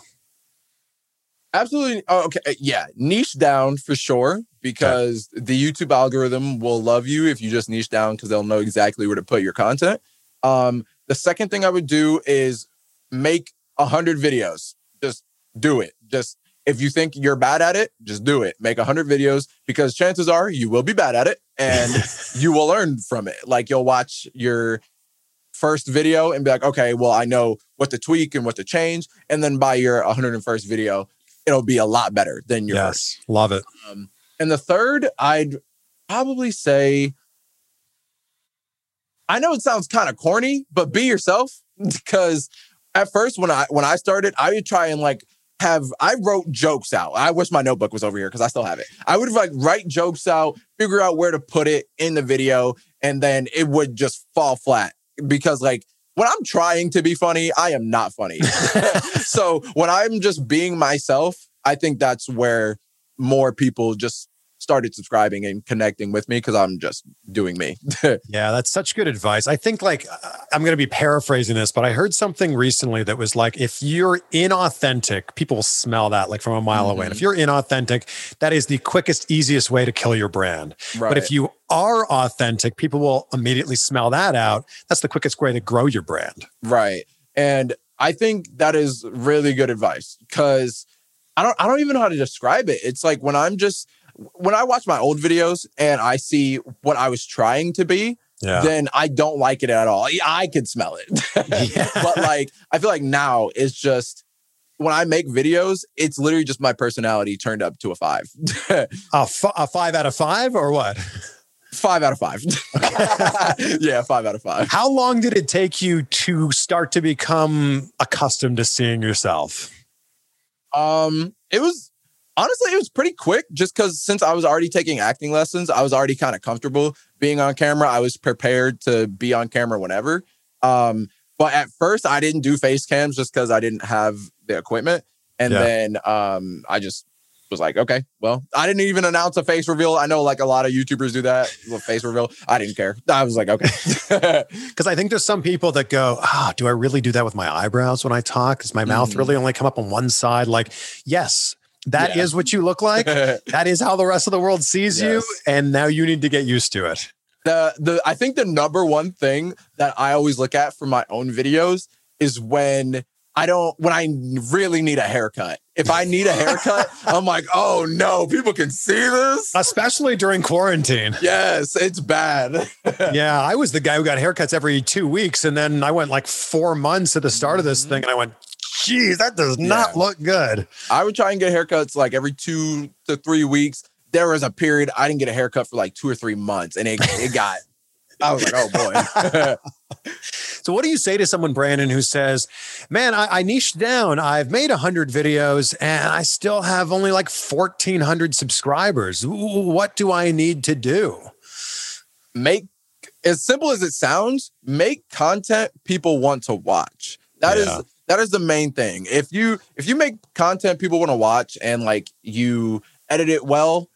Absolutely. Oh, okay. uh, Yeah. Niche down for sure because the YouTube algorithm will love you if you just niche down because they'll know exactly where to put your content. Um, the second thing I would do is make a hundred videos. Just do it. Just if you think you're bad at it, just do it. Make a hundred videos because chances are you will be bad at it and (laughs) you will learn from it. Like you'll watch your first video and be like, okay, well, I know what to tweak and what to change. And then by your 101st video, it'll be a lot better than yours. Yes, love it. Um, and the third, I'd probably say, I know it sounds kind of corny, but be yourself. (laughs) Because at first, when I when I started, I would try and like have I wrote jokes out. I wish my notebook was over here because I still have it. I would like write jokes out, figure out where to put it in the video, and then it would just fall flat because like when I'm trying to be funny, I am not funny. (laughs) so when I'm just being myself, I think that's where more people just started subscribing and connecting with me because I'm just doing me. (laughs) Yeah, that's such good advice. I think like uh, I'm going to be paraphrasing this, but I heard something recently that was like if you're inauthentic, people smell that like from a mile away. And if you're inauthentic, that is the quickest, easiest way to kill your brand. But if you are authentic, people will immediately smell that out. That's the quickest way to grow your brand. Right. And I think that is really good advice because I don't I don't even know how to describe it. It's like when I'm just when I watch my old videos and I see what I was trying to be, Yeah. then I don't like it at all. I could smell it. (laughs) Yeah. (laughs) but like I feel like now it's just when I make videos, it's literally just my personality turned up to a five. a, (laughs) f- a five out of five or what? five out of five. yeah, five out of five. How long did it take you to start to become accustomed to seeing yourself? Um, it was honestly it was pretty quick just because since I was already taking acting lessons, I was already kind of comfortable being on camera. I was prepared to be on camera whenever. Um, but at first I didn't do face cams just because I didn't have the equipment. And Yeah. then um I just was like, okay, well, I didn't even announce a face reveal. I know like a lot of YouTubers do that, face reveal. I didn't care. I was like, okay. (laughs) Because I think there's some people that go, ah, oh, do I really do that with my eyebrows when I talk? Does my mouth mm. really only come up on one side? Like, yes, that yeah. is what you look like. (laughs) that is how the rest of the world sees yes. you. And now you need to get used to it. The the I think the number one thing that I always look at for my own videos is when I don't when I really need a haircut. If I need a haircut, (laughs) I'm like, oh no, people can see this. Especially during quarantine. Yes, it's bad. (laughs) yeah, I was the guy who got haircuts every two weeks. And then I went like four months at the start of this mm-hmm. thing and I went, geez, that does not yeah. look good. I would try and get haircuts like every two to three weeks. There was a period I didn't get a haircut for like two or three months and it, it got I was like, oh boy. (laughs) so, what do you say to someone, Brandon, who says, man, I, I niched down. I've made a 100 videos and I still have only like 1,400 subscribers. What do I need to do? Make as simple as it sounds, make content people want to watch. That yeah. is that is the main thing. If you if you make content people want to watch and like you edit it well,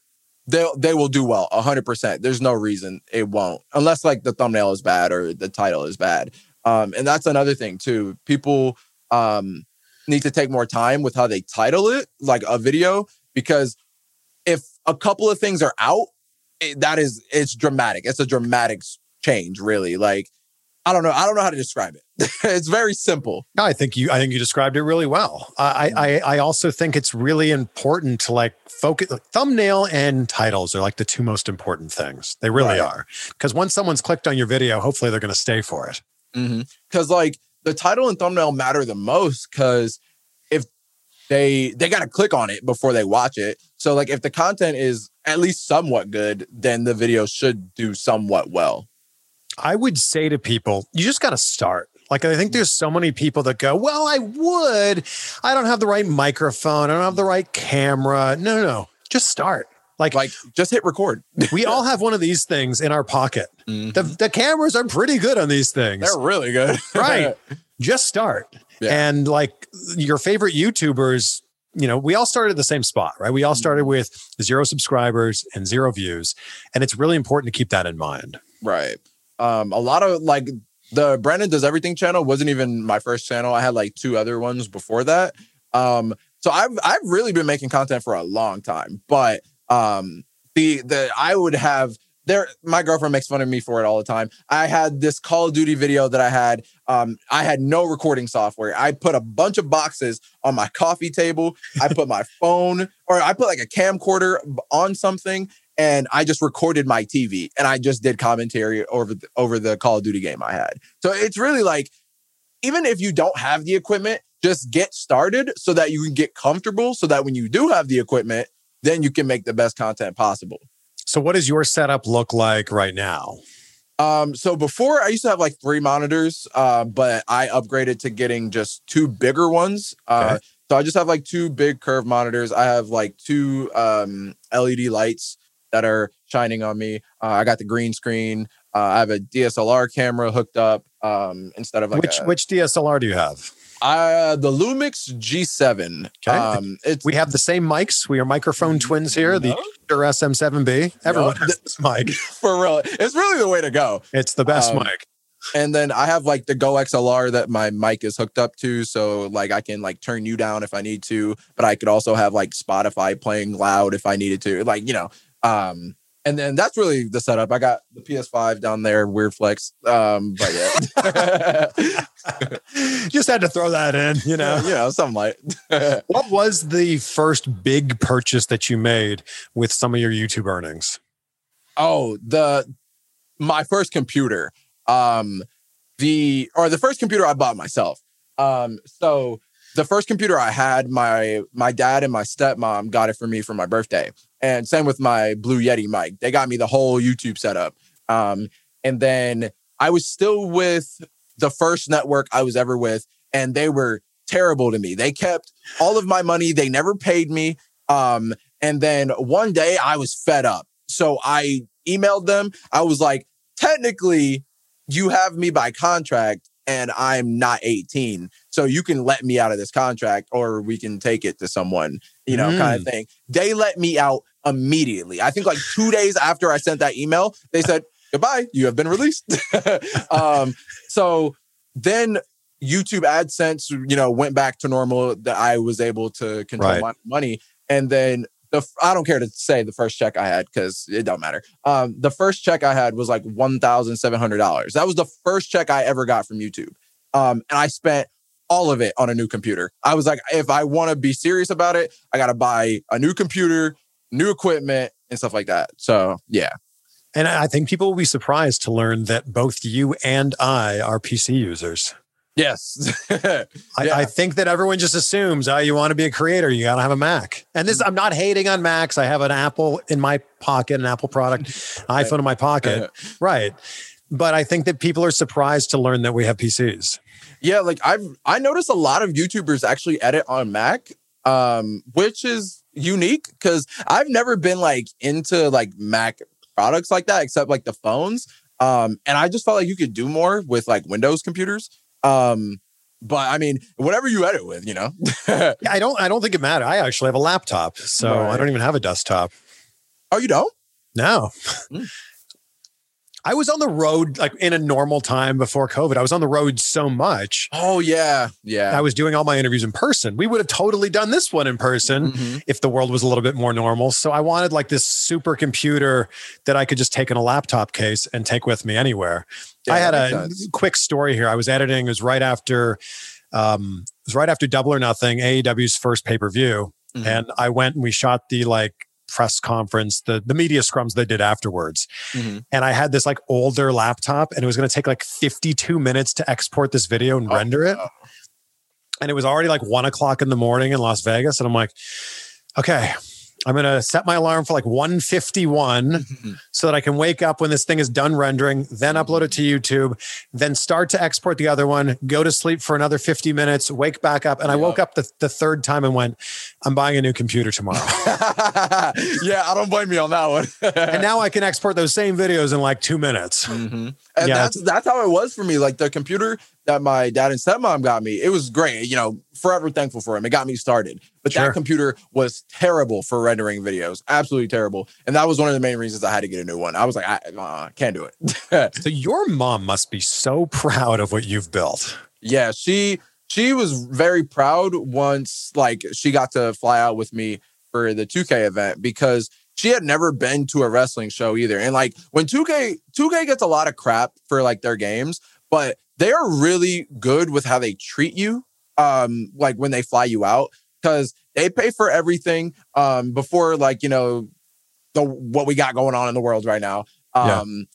they they will do well 100% there's no reason it won't unless like the thumbnail is bad or the title is bad um and that's another thing too people um need to take more time with how they title it like a video because if a couple of things are out it, that is it's dramatic it's a dramatic change really like I don't know. I don't know how to describe it. (laughs) it's very simple. I think you. I think you described it really well. I, I. I also think it's really important to like focus. Thumbnail and titles are like the two most important things. They really right. are. Because once someone's clicked on your video, hopefully they're going to stay for it. Because mm-hmm. like the title and thumbnail matter the most. Because if they they got to click on it before they watch it. So like if the content is at least somewhat good, then the video should do somewhat well. I would say to people, you just got to start. Like, I think there's so many people that go, Well, I would. I don't have the right microphone. I don't have the right camera. No, no, no. Just start. Like, like just hit record. (laughs) we all have one of these things in our pocket. Mm-hmm. The, the cameras are pretty good on these things. They're really good. (laughs) right. Just start. Yeah. And like your favorite YouTubers, you know, we all started at the same spot, right? We all started mm-hmm. with zero subscribers and zero views. And it's really important to keep that in mind. Right um a lot of like the Brandon does everything channel wasn't even my first channel. I had like two other ones before that. Um so I've I've really been making content for a long time, but um the the I would have there my girlfriend makes fun of me for it all the time. I had this Call of Duty video that I had um I had no recording software. I put a bunch of boxes on my coffee table. I put my (laughs) phone or I put like a camcorder on something and I just recorded my TV and I just did commentary over the, over the Call of Duty game I had. So it's really like even if you don't have the equipment, just get started so that you can get comfortable so that when you do have the equipment, then you can make the best content possible. So what does your setup look like right now? Um, so before I used to have like three monitors, uh, but I upgraded to getting just two bigger ones. Uh, okay. so I just have like two big curved monitors. I have like two um, LED lights that are shining on me. Uh, I got the green screen. Uh, I have a DSLR camera hooked up um, instead of like which a, which DSLR do you have? Uh, the Lumix G7. Okay. Um, it's, we have the same mics. We are microphone twins here. No? The SM7B. Everyone no, has this mic. (laughs) For real. It's really the way to go. It's the best um, mic. And then I have like the Go XLR that my mic is hooked up to. So like I can like turn you down if I need to, but I could also have like Spotify playing loud if I needed to. Like, you know, um, and then that's really the setup. I got the PS5 down there, weird flex. Um, but yeah, (laughs) just had to throw that in, you know, you know, something like. (laughs) what was the first big purchase that you made with some of your YouTube earnings? Oh, the my first computer. Um, the or the first computer I bought myself. Um, so the first computer I had, my my dad and my stepmom got it for me for my birthday. And same with my Blue Yeti mic. They got me the whole YouTube setup. Um, and then I was still with the first network I was ever with, and they were terrible to me. They kept all of my money, they never paid me. Um, and then one day I was fed up. So I emailed them. I was like, technically, you have me by contract and I'm not 18. So you can let me out of this contract or we can take it to someone, you know, kind of thing. They let me out immediately. I think like two days after I sent that email, they said, goodbye, you have been released. (laughs) um, so then YouTube AdSense, you know, went back to normal that I was able to control Right. my money. And then the I don't care to say the first check I had because it don't matter. Um, the first check I had was like one thousand seven hundred dollars. That was the first check I ever got from YouTube, um, and I spent all of it on a new computer. I was like, if I want to be serious about it, I got to buy a new computer, new equipment, and stuff like that. So yeah, And I think people will be surprised to learn that both you and I are PC users. Yes, (laughs) I, Yeah. I think that everyone just assumes, oh, you want to be a creator, you got to have a Mac. And this, I'm not hating on Macs. I have an Apple in my pocket, an Apple product, (laughs) iPhone in my pocket. (laughs) right. But I think that people are surprised to learn that we have PCs. Yeah, like I've I noticed a lot of YouTubers actually edit on Mac, um, which is unique because I've never been like into like Mac products like that, except like the phones. Um, and I just felt like you could do more with like Windows computers. Um, but I mean, whatever you edit with, you know. (laughs) Yeah, I don't I don't think it matters. I actually have a laptop, so I don't even have a desktop. oh, you don't? No. Hmm. I was on the road like in a normal time before COVID. I was on the road so much. Oh yeah, yeah. I was doing all my interviews in person. We would have totally done this one in person Mhm. if the world was a little bit more normal. So I wanted like this supercomputer that I could just take in a laptop case and take with me anywhere. Yeah, I had a sense. quick story here. I was editing. It was right after, um, it was right after Double or Nothing, AEW's first pay per view, Mhm. and I went and we shot the like press conference, the the media scrums they did afterwards. Mhm. And I had this like older laptop, and it was going to take like 52 minutes to export this video and Oh, render it. And it was already like one o'clock in the morning in Las Vegas, and I'm like, okay. I'm gonna set my alarm for like 151 (laughs) so that I can wake up when this thing is done rendering, then upload it to YouTube, then start to export the other one, go to sleep for another 50 minutes, wake back up. And I woke up the, the third time and went, I'm buying a new computer tomorrow. (laughs) yeah, I don't blame you on that one. and now (laughs) I can export those same videos in like two minutes. Mhm. And Yeah. that's that's how it was for me. Like the computer that my dad and stepmom got me, it was great. You know, forever thankful for him. It got me started. But Sure. that computer was terrible for rendering videos, absolutely terrible. And that was one of the main reasons I had to get a new one. I was like, I uh, can't do it. (laughs) So your mom must be so proud of what you've built. yeah, she she was very proud once like she got to fly out with me for the 2K event because she had never been to a wrestling show either. And like when 2K 2K gets a lot of crap for like their games, but they are really good with how they treat you um like when they fly you out cuz they pay for everything um before like, you know, the what we got going on in the world right now. Yeah. Um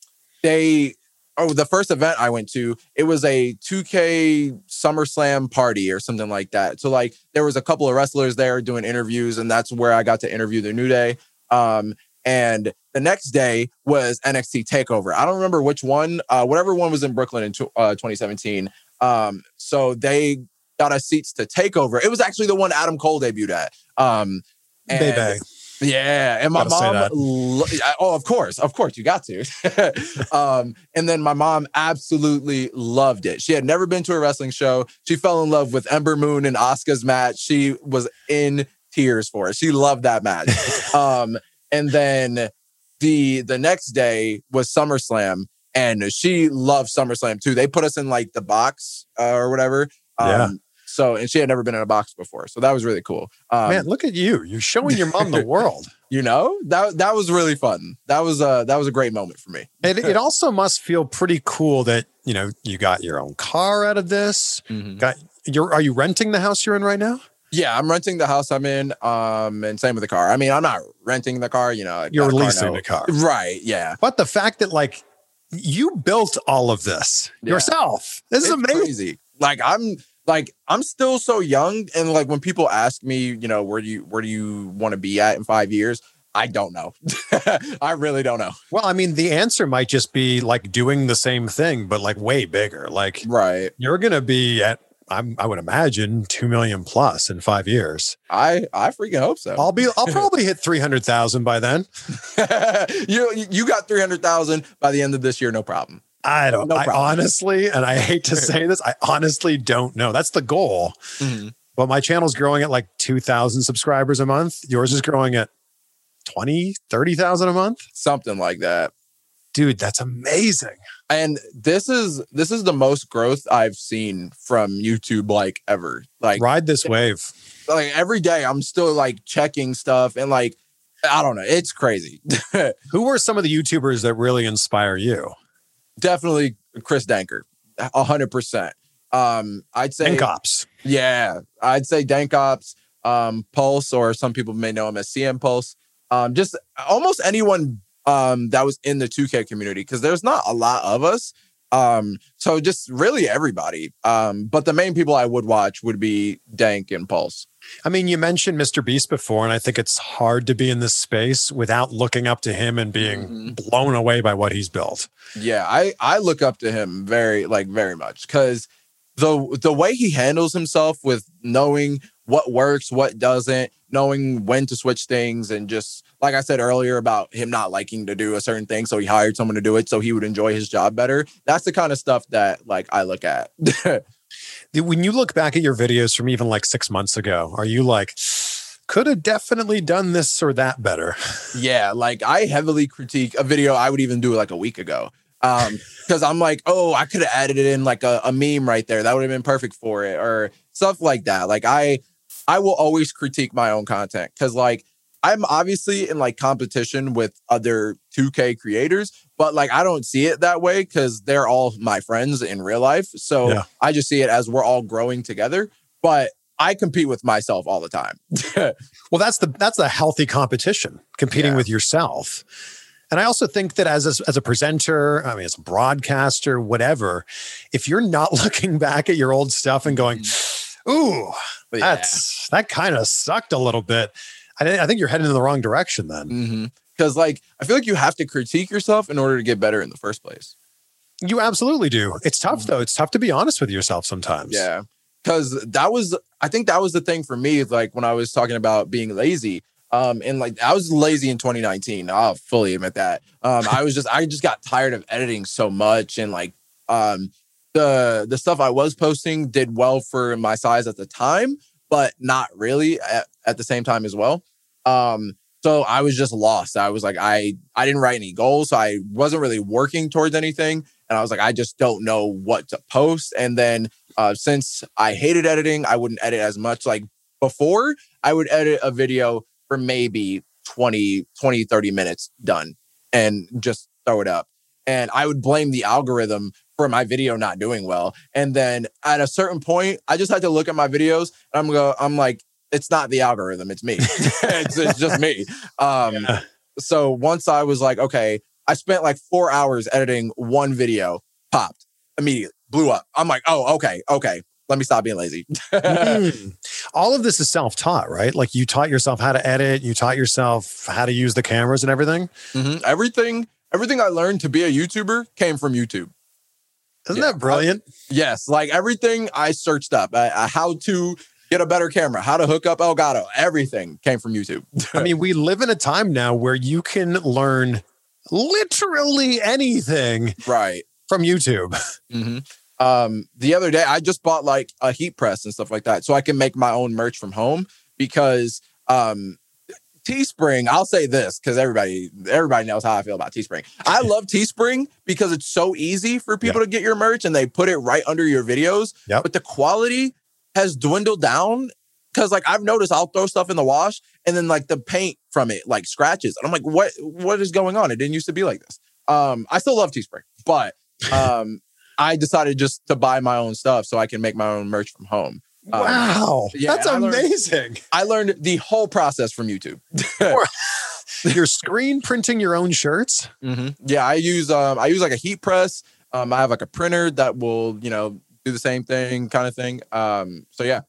they oh the first event I went to, it was a 2K SummerSlam party or something like that. So like there was a couple of wrestlers there doing interviews, and that's where I got to interview the New Day. Um, and the next day was NXT Takeover. I don't remember which one, uh, whatever one was in Brooklyn in uh, 2017. Um, so they got us seats to Takeover. It was actually the one Adam Cole debuted at. Um, and- Baby. yeah, and my mom. lo- oh, of course, of course, you got to. (laughs) (laughs) um, and then my mom absolutely loved it. She had never been to a wrestling show. She fell in love with Ember Moon and Asuka's match. She was in tears for it. She loved that match. (laughs) um, and then the the next day was SummerSlam, and she loved SummerSlam too. They put us in like the box uh, or whatever. Um, Yeah. So, and she had never been in a box before, so that was really cool. Um, Man, look at you. You're showing your mom the (laughs) world. you know that that was really fun that was a that was a great moment for me It, it also must feel pretty cool that, you know, you got your own car out of this. (laughs) Got you're are you renting the house you're in right now? Yeah i'm renting the house i'm in um and same with the car i mean i'm not renting the car you know You're got a car leasing the car. right yeah But the fact that like you built all of this Yeah. yourself. This is amazing. crazy like i'm like i'm still so young and like when people ask me you know where do you where do you want to be at in five years i don't know (laughs) i really don't know Well, I mean, the answer might just be like doing the same thing, but like way bigger. Like right you're gonna be at I'm, I would imagine two million plus in five years. i i freaking hope so I'll be I'll (laughs) probably hit three hundred thousand by then. (laughs) you you got 300000 by the end of this year no problem I don't. No I honestly, and I hate to (laughs) say this, I honestly don't know. That's the goal. Mhm. But my channel's growing at like 2,000 subscribers a month. Yours is growing at 20, 30,000 a month. Something like that. Dude, that's amazing. And this is this is the most growth I've seen from YouTube like ever. Like Ride this wave. like every day I'm still like checking stuff and like I don't know, it's crazy. (laughs) Who are some of the YouTubers that really inspire you? Definitely Chris Danker. a hundred percent. Um I'd say And cops. Yeah, I'd say Dankops, um, Pulse, or some people may know him as CM Pulse. Um, just almost anyone um, that was in the 2K community because there's not a lot of us. Um, so just really everybody. Um, but the main people I would watch would be Dank and Pulse. I mean, you mentioned Mr. Beast before, and I think it's hard to be in this space without looking up to him and being Mhm. blown away by what he's built. Yeah, I I look up to him very like very much because the the way he handles himself with knowing what works, what doesn't, knowing when to switch things, and just like I said earlier about him not liking to do a certain thing, so he hired someone to do it so he would enjoy his job better. That's the kind of stuff that like I look at. (laughs) When you look back at your videos from even like six months ago, are you like, could have definitely done this or that better? (laughs) Yeah, like I heavily critique a video I would even do like a week ago. Um, (laughs) because I'm like, oh, I could have added it in like a, a meme right there. That would have been perfect for it, or stuff like that. Like I I will always critique my own content because like I'm obviously in like competition with other 2K creators, but like I don't see it that way because they're all my friends in real life. So Yeah. I just see it as we're all growing together. But I compete with myself all the time. (laughs) Well, that's the that's the healthy competition, competing Yeah. with yourself. And I also think that as a, as a presenter, I mean, as a broadcaster, whatever, if you're not (laughs) looking back at your old stuff and going, mm-hmm. "Ooh, yeah. that's that kind of sucked a little bit," I, I think you're heading in the wrong direction. Then Because like I feel like you have to critique yourself in order to get better in the first place. you absolutely do. It's tough though. It's tough to be honest with yourself sometimes. Yeah. Cause that was I think that was the thing for me, like when I was talking about being lazy. Um, and like I was lazy in 2019. I'll fully admit that. Um, I was just I just got tired of editing so much and like um the the stuff I was posting did well for my size at the time, but not really at, at the same time as well. Um, so I was just lost. I was like, I I didn't write any goals, so I wasn't really working towards anything. And I was like, I just don't know what to post. And then uh, since I hated editing, I wouldn't edit as much. Like before, I would edit a video for maybe 20, 20, 30 minutes done and just throw it up. And I would blame the algorithm for my video not doing well. And then at a certain point, I just had to look at my videos and I'm go, I'm like, it's not the algorithm, it's me. (laughs) it's, it's just me. Um, Yeah. so once I was like, okay, I spent like four hours editing one video, popped immediately, blew up. I'm like, oh, okay, okay. Let me stop being lazy. (laughs) Mm. All of this is self taught, right? Like you taught yourself how to edit, you taught yourself how to use the cameras and everything. Mhm. Everything, everything I learned to be a YouTuber came from YouTube. Isn't Yeah. that brilliant? Yes, like everything I searched up, uh, uh, how to get a better camera, how to hook up Elgato, everything came from YouTube. I mean, we live in a time now where you can learn literally anything right. from YouTube. hmm Um, the other day, I just bought like a heat press and stuff like that, so I can make my own merch from home. Because um, Teespring, I'll say this because everybody everybody knows how I feel about Teespring. I (laughs) love Teespring because it's so easy for people to get your merch and they put it right under your videos. Yep. But the quality has dwindled down because like I've noticed I'll throw stuff in the wash and then like the paint from it like scratches. And I'm like, what what is going on? It didn't used to be like this. Um, I still love Teespring, but (laughs) um I decided just to buy my own stuff so I can make my own merch from home. Um, Wow. yeah, that's I learned- amazing. I learned the whole process from YouTube. (laughs) (laughs) You're screen printing your own shirts. Yeah, I use um I use like a heat press. Um, I have like a printer that will you know do the same thing kind of thing. Um, so yeah,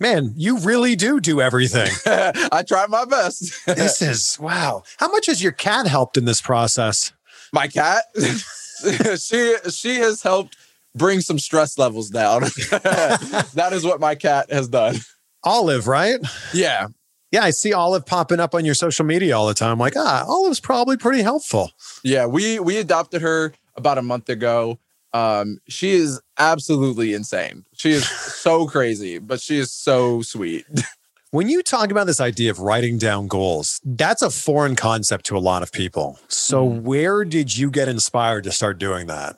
Man, you really do do everything. (laughs) I try my best. this (laughs) is wow. How much has your cat helped in this process? my cat, (laughs) she she has helped bring some stress levels down. that is what my cat has done. Olive, right? Yeah, Yeah, I see Olive popping up on your social media all the time. I'm like, ah, Olive's probably pretty helpful. Yeah, we we adopted her about a month ago. Um, she is absolutely insane. She is so (laughs) crazy, but she is so sweet. (laughs) When you talk about this idea of writing down goals, that's a foreign concept to a lot of people. So, Mhm. where did you get inspired to start doing that?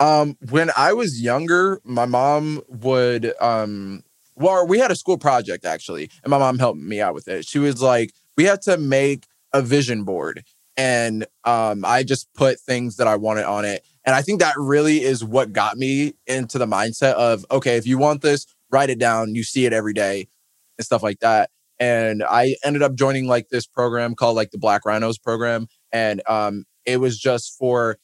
Um, when I was younger, my mom would um well, we had a school project actually, and my mom helped me out with it. She was like, we had to make a vision board, and um, I just put things that I wanted on it. And I think that really is what got me into the mindset of okay, if you want this, write it down. You see it every day and stuff like that. And I ended up joining like this program called like the Black Rhinos program, and um, it was just for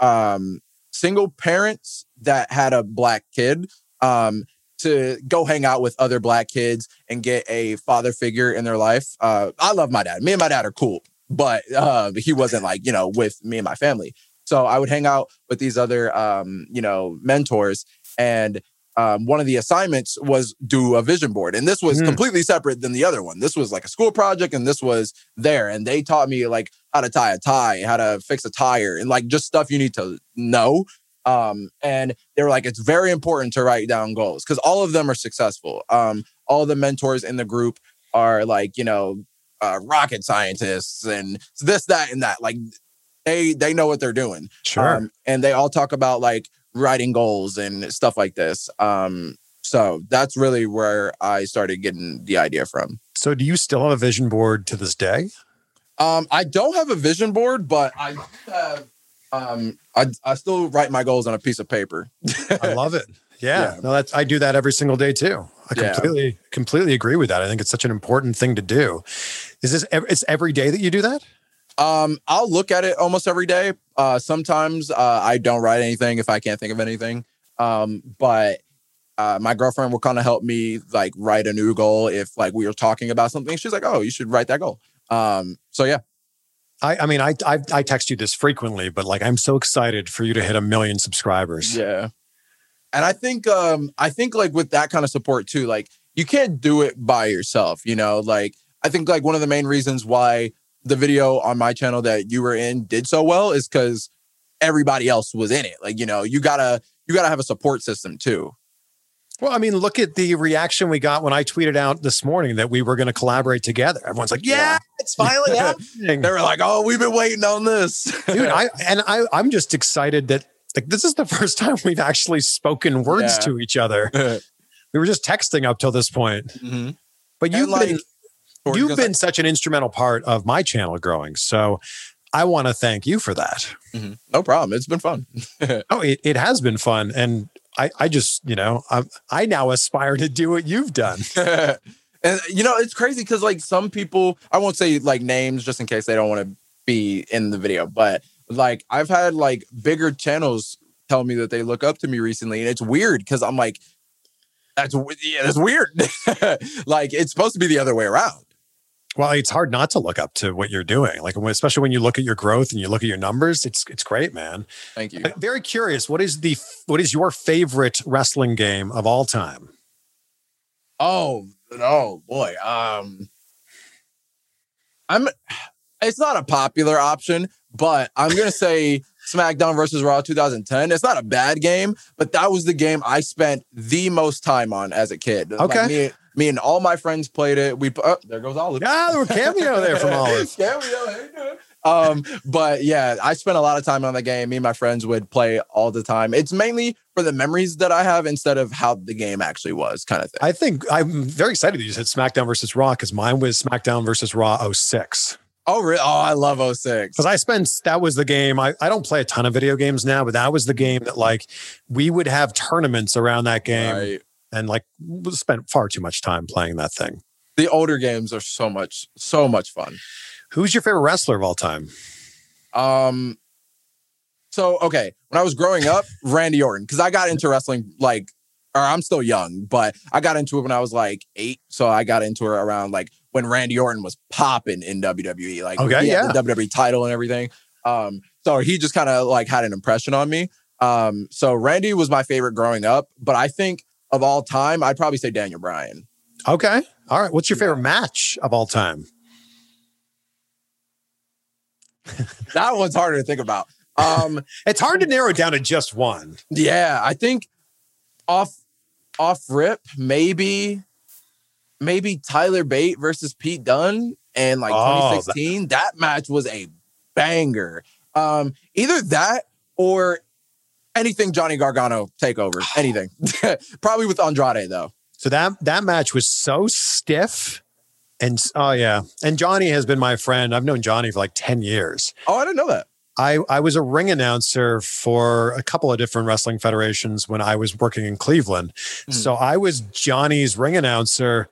um single parents that had a black kid um, to go hang out with other black kids and get a father figure in their life. Uh, I love my dad. Me and my dad are cool, but uh, he wasn't like, you know, with me and my family. So I would hang out with these other, um, you know, mentors. And um, one of the assignments was do a vision board. And this was Hmm. completely separate than the other one. This was like a school project and this was there. And they taught me like how to tie a tie, how to fix a tire, and like just stuff you need to know. Um, and they were like, it's very important to write down goals because all of them are successful. Um, all the mentors in the group are like, you know, uh, rocket scientists and this, that, and that. Like they they know what they're doing. Um, and they all talk about like writing goals and stuff like this. Um, so that's really where I started getting the idea from. so, do you still have a vision board to this day? Um, I don't have a vision board, but I have. Um, I I still write my goals on a piece of paper. I love it. (laughs) Yeah. Yeah. No, that's I do that every single day too. I Yeah. completely completely agree with that. I think it's such an important thing to do. Is this it's every day that you do that? Um, I'll look at it almost every day. Uh, sometimes uh, I don't write anything if I can't think of anything. Um, but uh, my girlfriend will kind of help me like write a new goal if like we were talking about something. She's like, "Oh, you should write that goal." Um, so yeah, I I mean I I, I text you this frequently, but like I'm so excited for you to hit a million subscribers. yeah. And I think um, I think like with that kind of support too, like you can't do it by yourself. You know, like I think like one of the main reasons why the video on my channel that you were in did so well is because everybody else was in it. Like you know, you gotta you gotta have a support system too. Well, I mean, look at the reaction we got when I tweeted out this morning that we were going to collaborate together. Everyone's like, "Yeah, Yeah. it's finally (laughs) happening." They were like, "Oh, we've been waiting on this, Dude, I (laughs) and I I'm just excited that like this is the (laughs) first time we've actually spoken words Yeah. to each other. We were just texting up till this point. Mhm. But you've like, been what you you've been such an instrumental part of my channel growing. So I want to thank you for that. Mhm. no problem. It's been fun. (laughs) Oh, it, it has been fun. And I, I just, you know, I, I now aspire to do what you've done. (laughs) and you know, it's crazy because like some people, I won't say like names just in case they don't want to be in the video, but like I've had like bigger channels tell me that they look up to me recently, and it's weird because I'm like, that's yeah, that's weird. (laughs) like it's supposed to be the other way around. Well, it's hard not to look up to what you're doing. Like, especially when you look at your growth and you look at your numbers, it's, it's great, man. Thank you. I'm very curious. What is the, what is your favorite wrestling game of all time? Oh, oh boy. Um I'm it's not a popular option, but I'm gonna say SmackDown versus Raw 2010. It's not a bad game, but that was the game I spent the most time on as a kid. Like, Okay. me, me and all my friends played it. We oh, there goes Olive. Ah, there were cameo there from (laughs) Olive. cameo. Um, but yeah, I spent a lot of time on the game. Me and my friends would play all the time. It's mainly for the memories that I have instead of how the game actually was, kind of thing. I think I'm very excited that you said SmackDown versus Raw because mine was SmackDown versus Raw 06. oh, really? Oh, I love 06. Because I spent that was the game. I, I don't play a ton of video games now, but that was the game that like we would have tournaments around that game Right. And like spent far too much time playing that thing. The older games are so much, so much fun. Who's your favorite wrestler of all time? Um, so okay, when I was growing up, (laughs) Randy Orton, because I got into wrestling like, or I'm still young, but I got into it when I was like eight. So I got into it around like when Randy Orton was popping in WWE, like Okay, yeah. the WWE title and everything. Um, so he just kind of like had an impression on me. Um, so Randy was my favorite growing up, but I think of all time, I'd probably say Daniel Bryan. Okay. All right. What's your favorite match of all time? (laughs) That one's harder to think about. Um, (laughs) it's hard to narrow it down to just one. Yeah, I think off off rip, maybe maybe Tyler Bate versus Pete Dunne and like Oh, 2016. That match was a banger. Um, either that or anything Johnny Gargano takeover. (sighs) Anything. (laughs) Probably with Andrade though. So that that match was so stiff. And oh yeah. And Johnny has been my friend. I've known Johnny for like 10 years. Oh, I didn't know that. I, I was a ring announcer for a couple of different wrestling federations when I was working in Cleveland. Mhm. So I was Johnny's ring announcer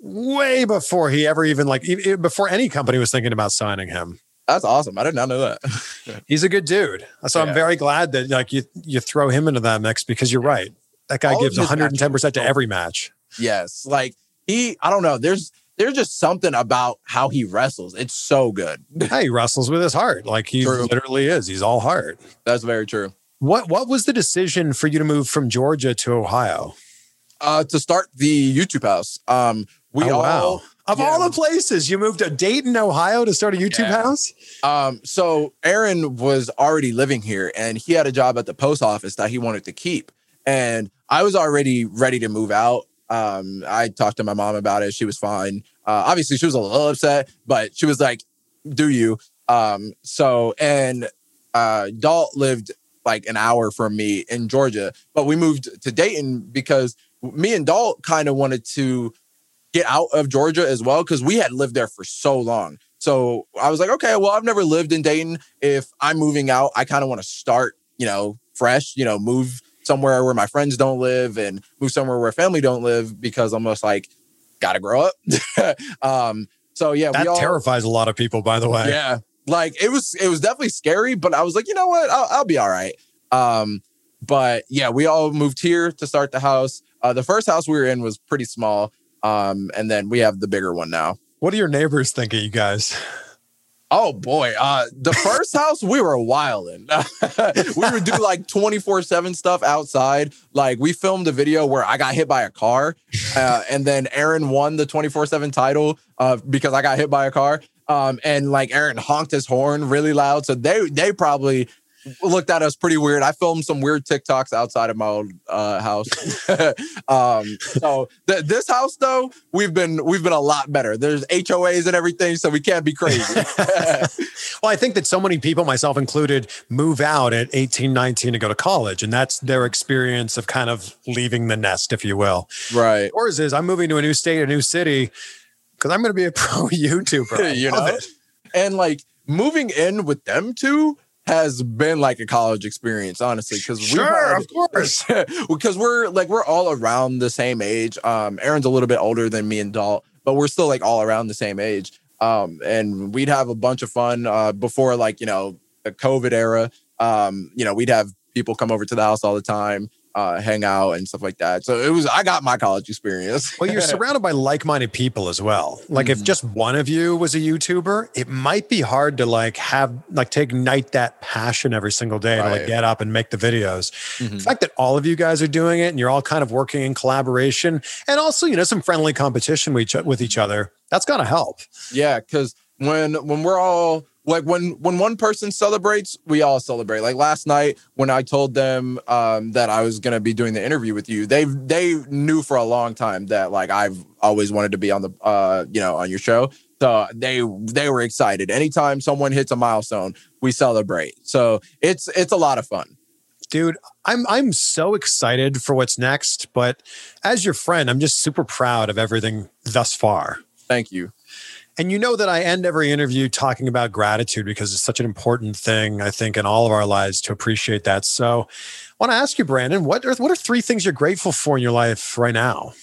way before he ever even like before any company was thinking about signing him. That's awesome. I did not know that. (laughs) He's a good dude. So Yeah. I'm very glad that like you you throw him into that mix because you're right. That guy All gives 110% to every match. yes. Like he, I don't know. There's there's just something about how he wrestles. It's so good. (laughs) Hey, he wrestles with his heart. Like he True. literally is. He's all heart. That's very true. What what was the decision for you to move from Georgia to Ohio? Uh, to start the YouTube house, um, we Oh, all Of yeah. all the places, you moved to Dayton, Ohio to start a YouTube Yeah. house? Um, so Aaron was already living here and he had a job at the post office that he wanted to keep. And I was already ready to move out. Um, I talked to my mom about it. She was fine. Uh, obviously she was a little upset, but she was like, do you? Um, so, and, uh, Dalt lived like an hour from me in Georgia, but we moved to Dayton because me and Dalt kind of wanted to get out of Georgia as well because we had lived there for so long. So I was like, okay, well, I've never lived in Dayton. If I'm moving out, I kind of want to start, you know, fresh, you know, move somewhere where my friends don't live and move somewhere where family don't live because I'm just like, gotta grow up. (laughs) um, so yeah, That we all, terrifies a lot of people, by the way. yeah, like it was it was definitely scary, but I was like, you know what, I'll, I'll be all right. Um, but yeah, we all moved here to start the house. Uh, the first house we were in was pretty small, um, and then we have the bigger one now. What do your neighbors think of you guys? Oh boy, uh, the (laughs) first house we were wilding. (laughs) we would do like twenty four seven stuff outside. Like we filmed a video where I got hit by a car, uh, and then Aaron won the twenty four seven title uh, because I got hit by a car. Um, and like Aaron honked his horn really loud, so they they probably looked at us pretty weird. I filmed some weird TikToks outside of my old uh, house. (laughs) um, so th- this house though, we've been we've been a lot better. There's HOAs and everything, so we can't be crazy. (laughs) (laughs) Well, I think that so many people, myself included, move out at 18, 19 to go to college. And that's their experience of kind of leaving the nest, if you will. right. Yours is I'm moving to a new state, a new city, because I'm going to be a pro YouTuber. You know? it. And like moving in with them two has been like a college experience, honestly. Because Sure, of course. (laughs) because we're like we're all around the same age. Um, Aaron's a little bit older than me and Dalt, but we're still like all around the same age. Um, and we'd have a bunch of fun uh, before like you know the COVID era. Um, you know, we'd have people come over to the house all the time, uh, hang out and stuff like that. So it was I got my college experience. Well, you're (laughs) surrounded by like-minded people as well. Like if Mhm. just one of you was a YouTuber, it might be hard to like have like to ignite that passion every single day to like get up and make the videos. Mhm. The fact that all of you guys are doing it and you're all kind of working in collaboration and also, you know, some friendly competition with each, with each other, that's got to help. Yeah, because when when we're all like when when one person celebrates, we all celebrate. Like last night when I told them um, that I was gonna be doing the interview with you, they they knew for a long time that like I've always wanted to be on the uh you know on your show. So they they were excited. Anytime someone hits a milestone, we celebrate. So it's it's a lot of fun. Dude, I'm I'm so excited for what's next, but as your friend, I'm just super proud of everything thus far. Thank you. And you know that I end every interview talking about gratitude because it's such an important thing, I think, in all of our lives to appreciate that. So I want to ask you, Brandon, what are, what are three things you're grateful for in your life right now?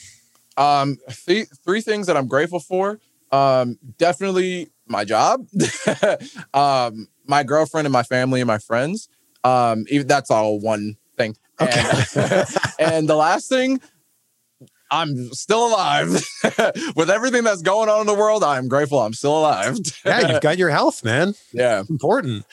Um, th- three things that I'm grateful for. Um, definitely my job, (laughs) um, my girlfriend and my family and my friends. Um, even that's all one thing. Okay. And, (laughs) and the last thing, I'm still alive. (laughs) With everything that's going on in the world, I'm grateful I'm still alive. (laughs) yeah, you've got your health, man. yeah. Important.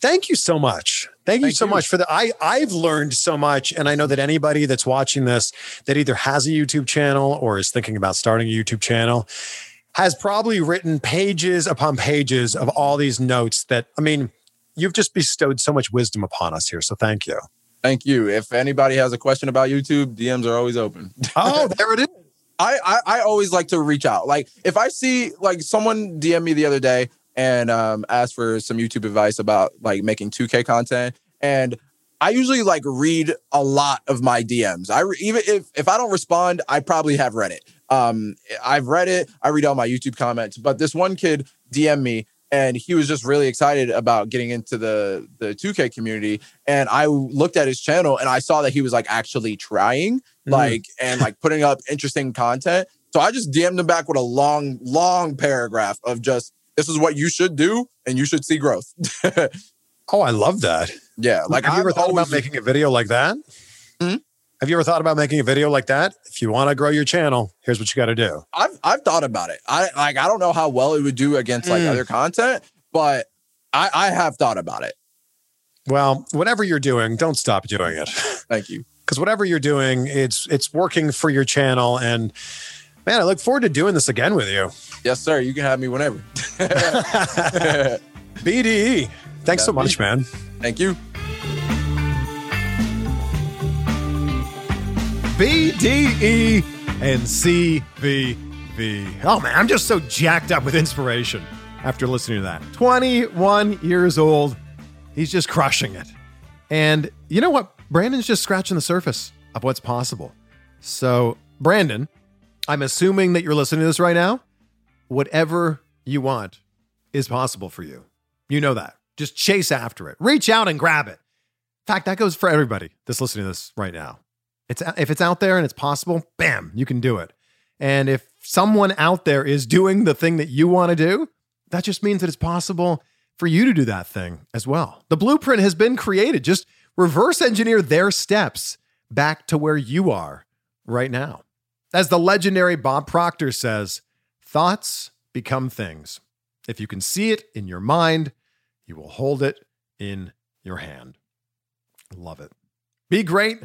Thank you so much. Thank you so you. much for the I I've learned so much and I know that anybody that's watching this that either has a YouTube channel or is thinking about starting a YouTube channel has probably written pages upon pages of all these notes that I mean you've just bestowed so much wisdom upon us here. So thank you. Thank you. If anybody has a question about YouTube, DMs are always open. Oh, (laughs) there it is. I, I I always like to reach out. Like if I see like someone DM me the other day and um ask for some YouTube advice about like making 2K content, and I usually like read a lot of my DMs. I re- even if if I don't respond, I probably have read it. Um, I've read it. I read all my YouTube comments. But this one kid DM me and he was just really excited about getting into the the 2K community. And I looked at his channel and I saw that he was like actually trying, mm. like and like putting up interesting content. So I just DM'd him back with a long, long paragraph of just this is what you should do and you should see growth. (laughs) oh, I love that. Yeah, like have you ever thought always, about making a video like that? Hmm? Have you ever thought about making a video like that? If you want to grow your channel, here's what you got to do. I've I've thought about it. I like I don't know how well it would do against like mm. other content, but I I have thought about it. Well, whatever you're doing, don't stop doing it. (laughs) Thank you. Because whatever you're doing, it's it's working for your channel, and man, I look forward to doing this again with you. Yes, sir. You can have me whenever. (laughs) (laughs) BDE. Thanks so much, man. Thank you. BDE and CVV. Oh man, I'm just so jacked up with inspiration after listening to that. 21 years old. He's just crushing it. And you know what? Brandon's just scratching the surface of what's possible. So, Brandon, I'm assuming that you're listening to this right now. Whatever you want is possible for you. You know that. Just chase after it. Reach out and grab it. In fact, that goes for everybody that's listening to this right now. It's if it's out there and it's possible, bam, you can do it. And if someone out there is doing the thing that you want to do, that just means that it's possible for you to do that thing as well. The blueprint has been created. Just reverse engineer their steps back to where you are right now. As the legendary Bob Proctor says, thoughts become things. If you can see it in your mind, you will hold it in your hand. Love it. Be great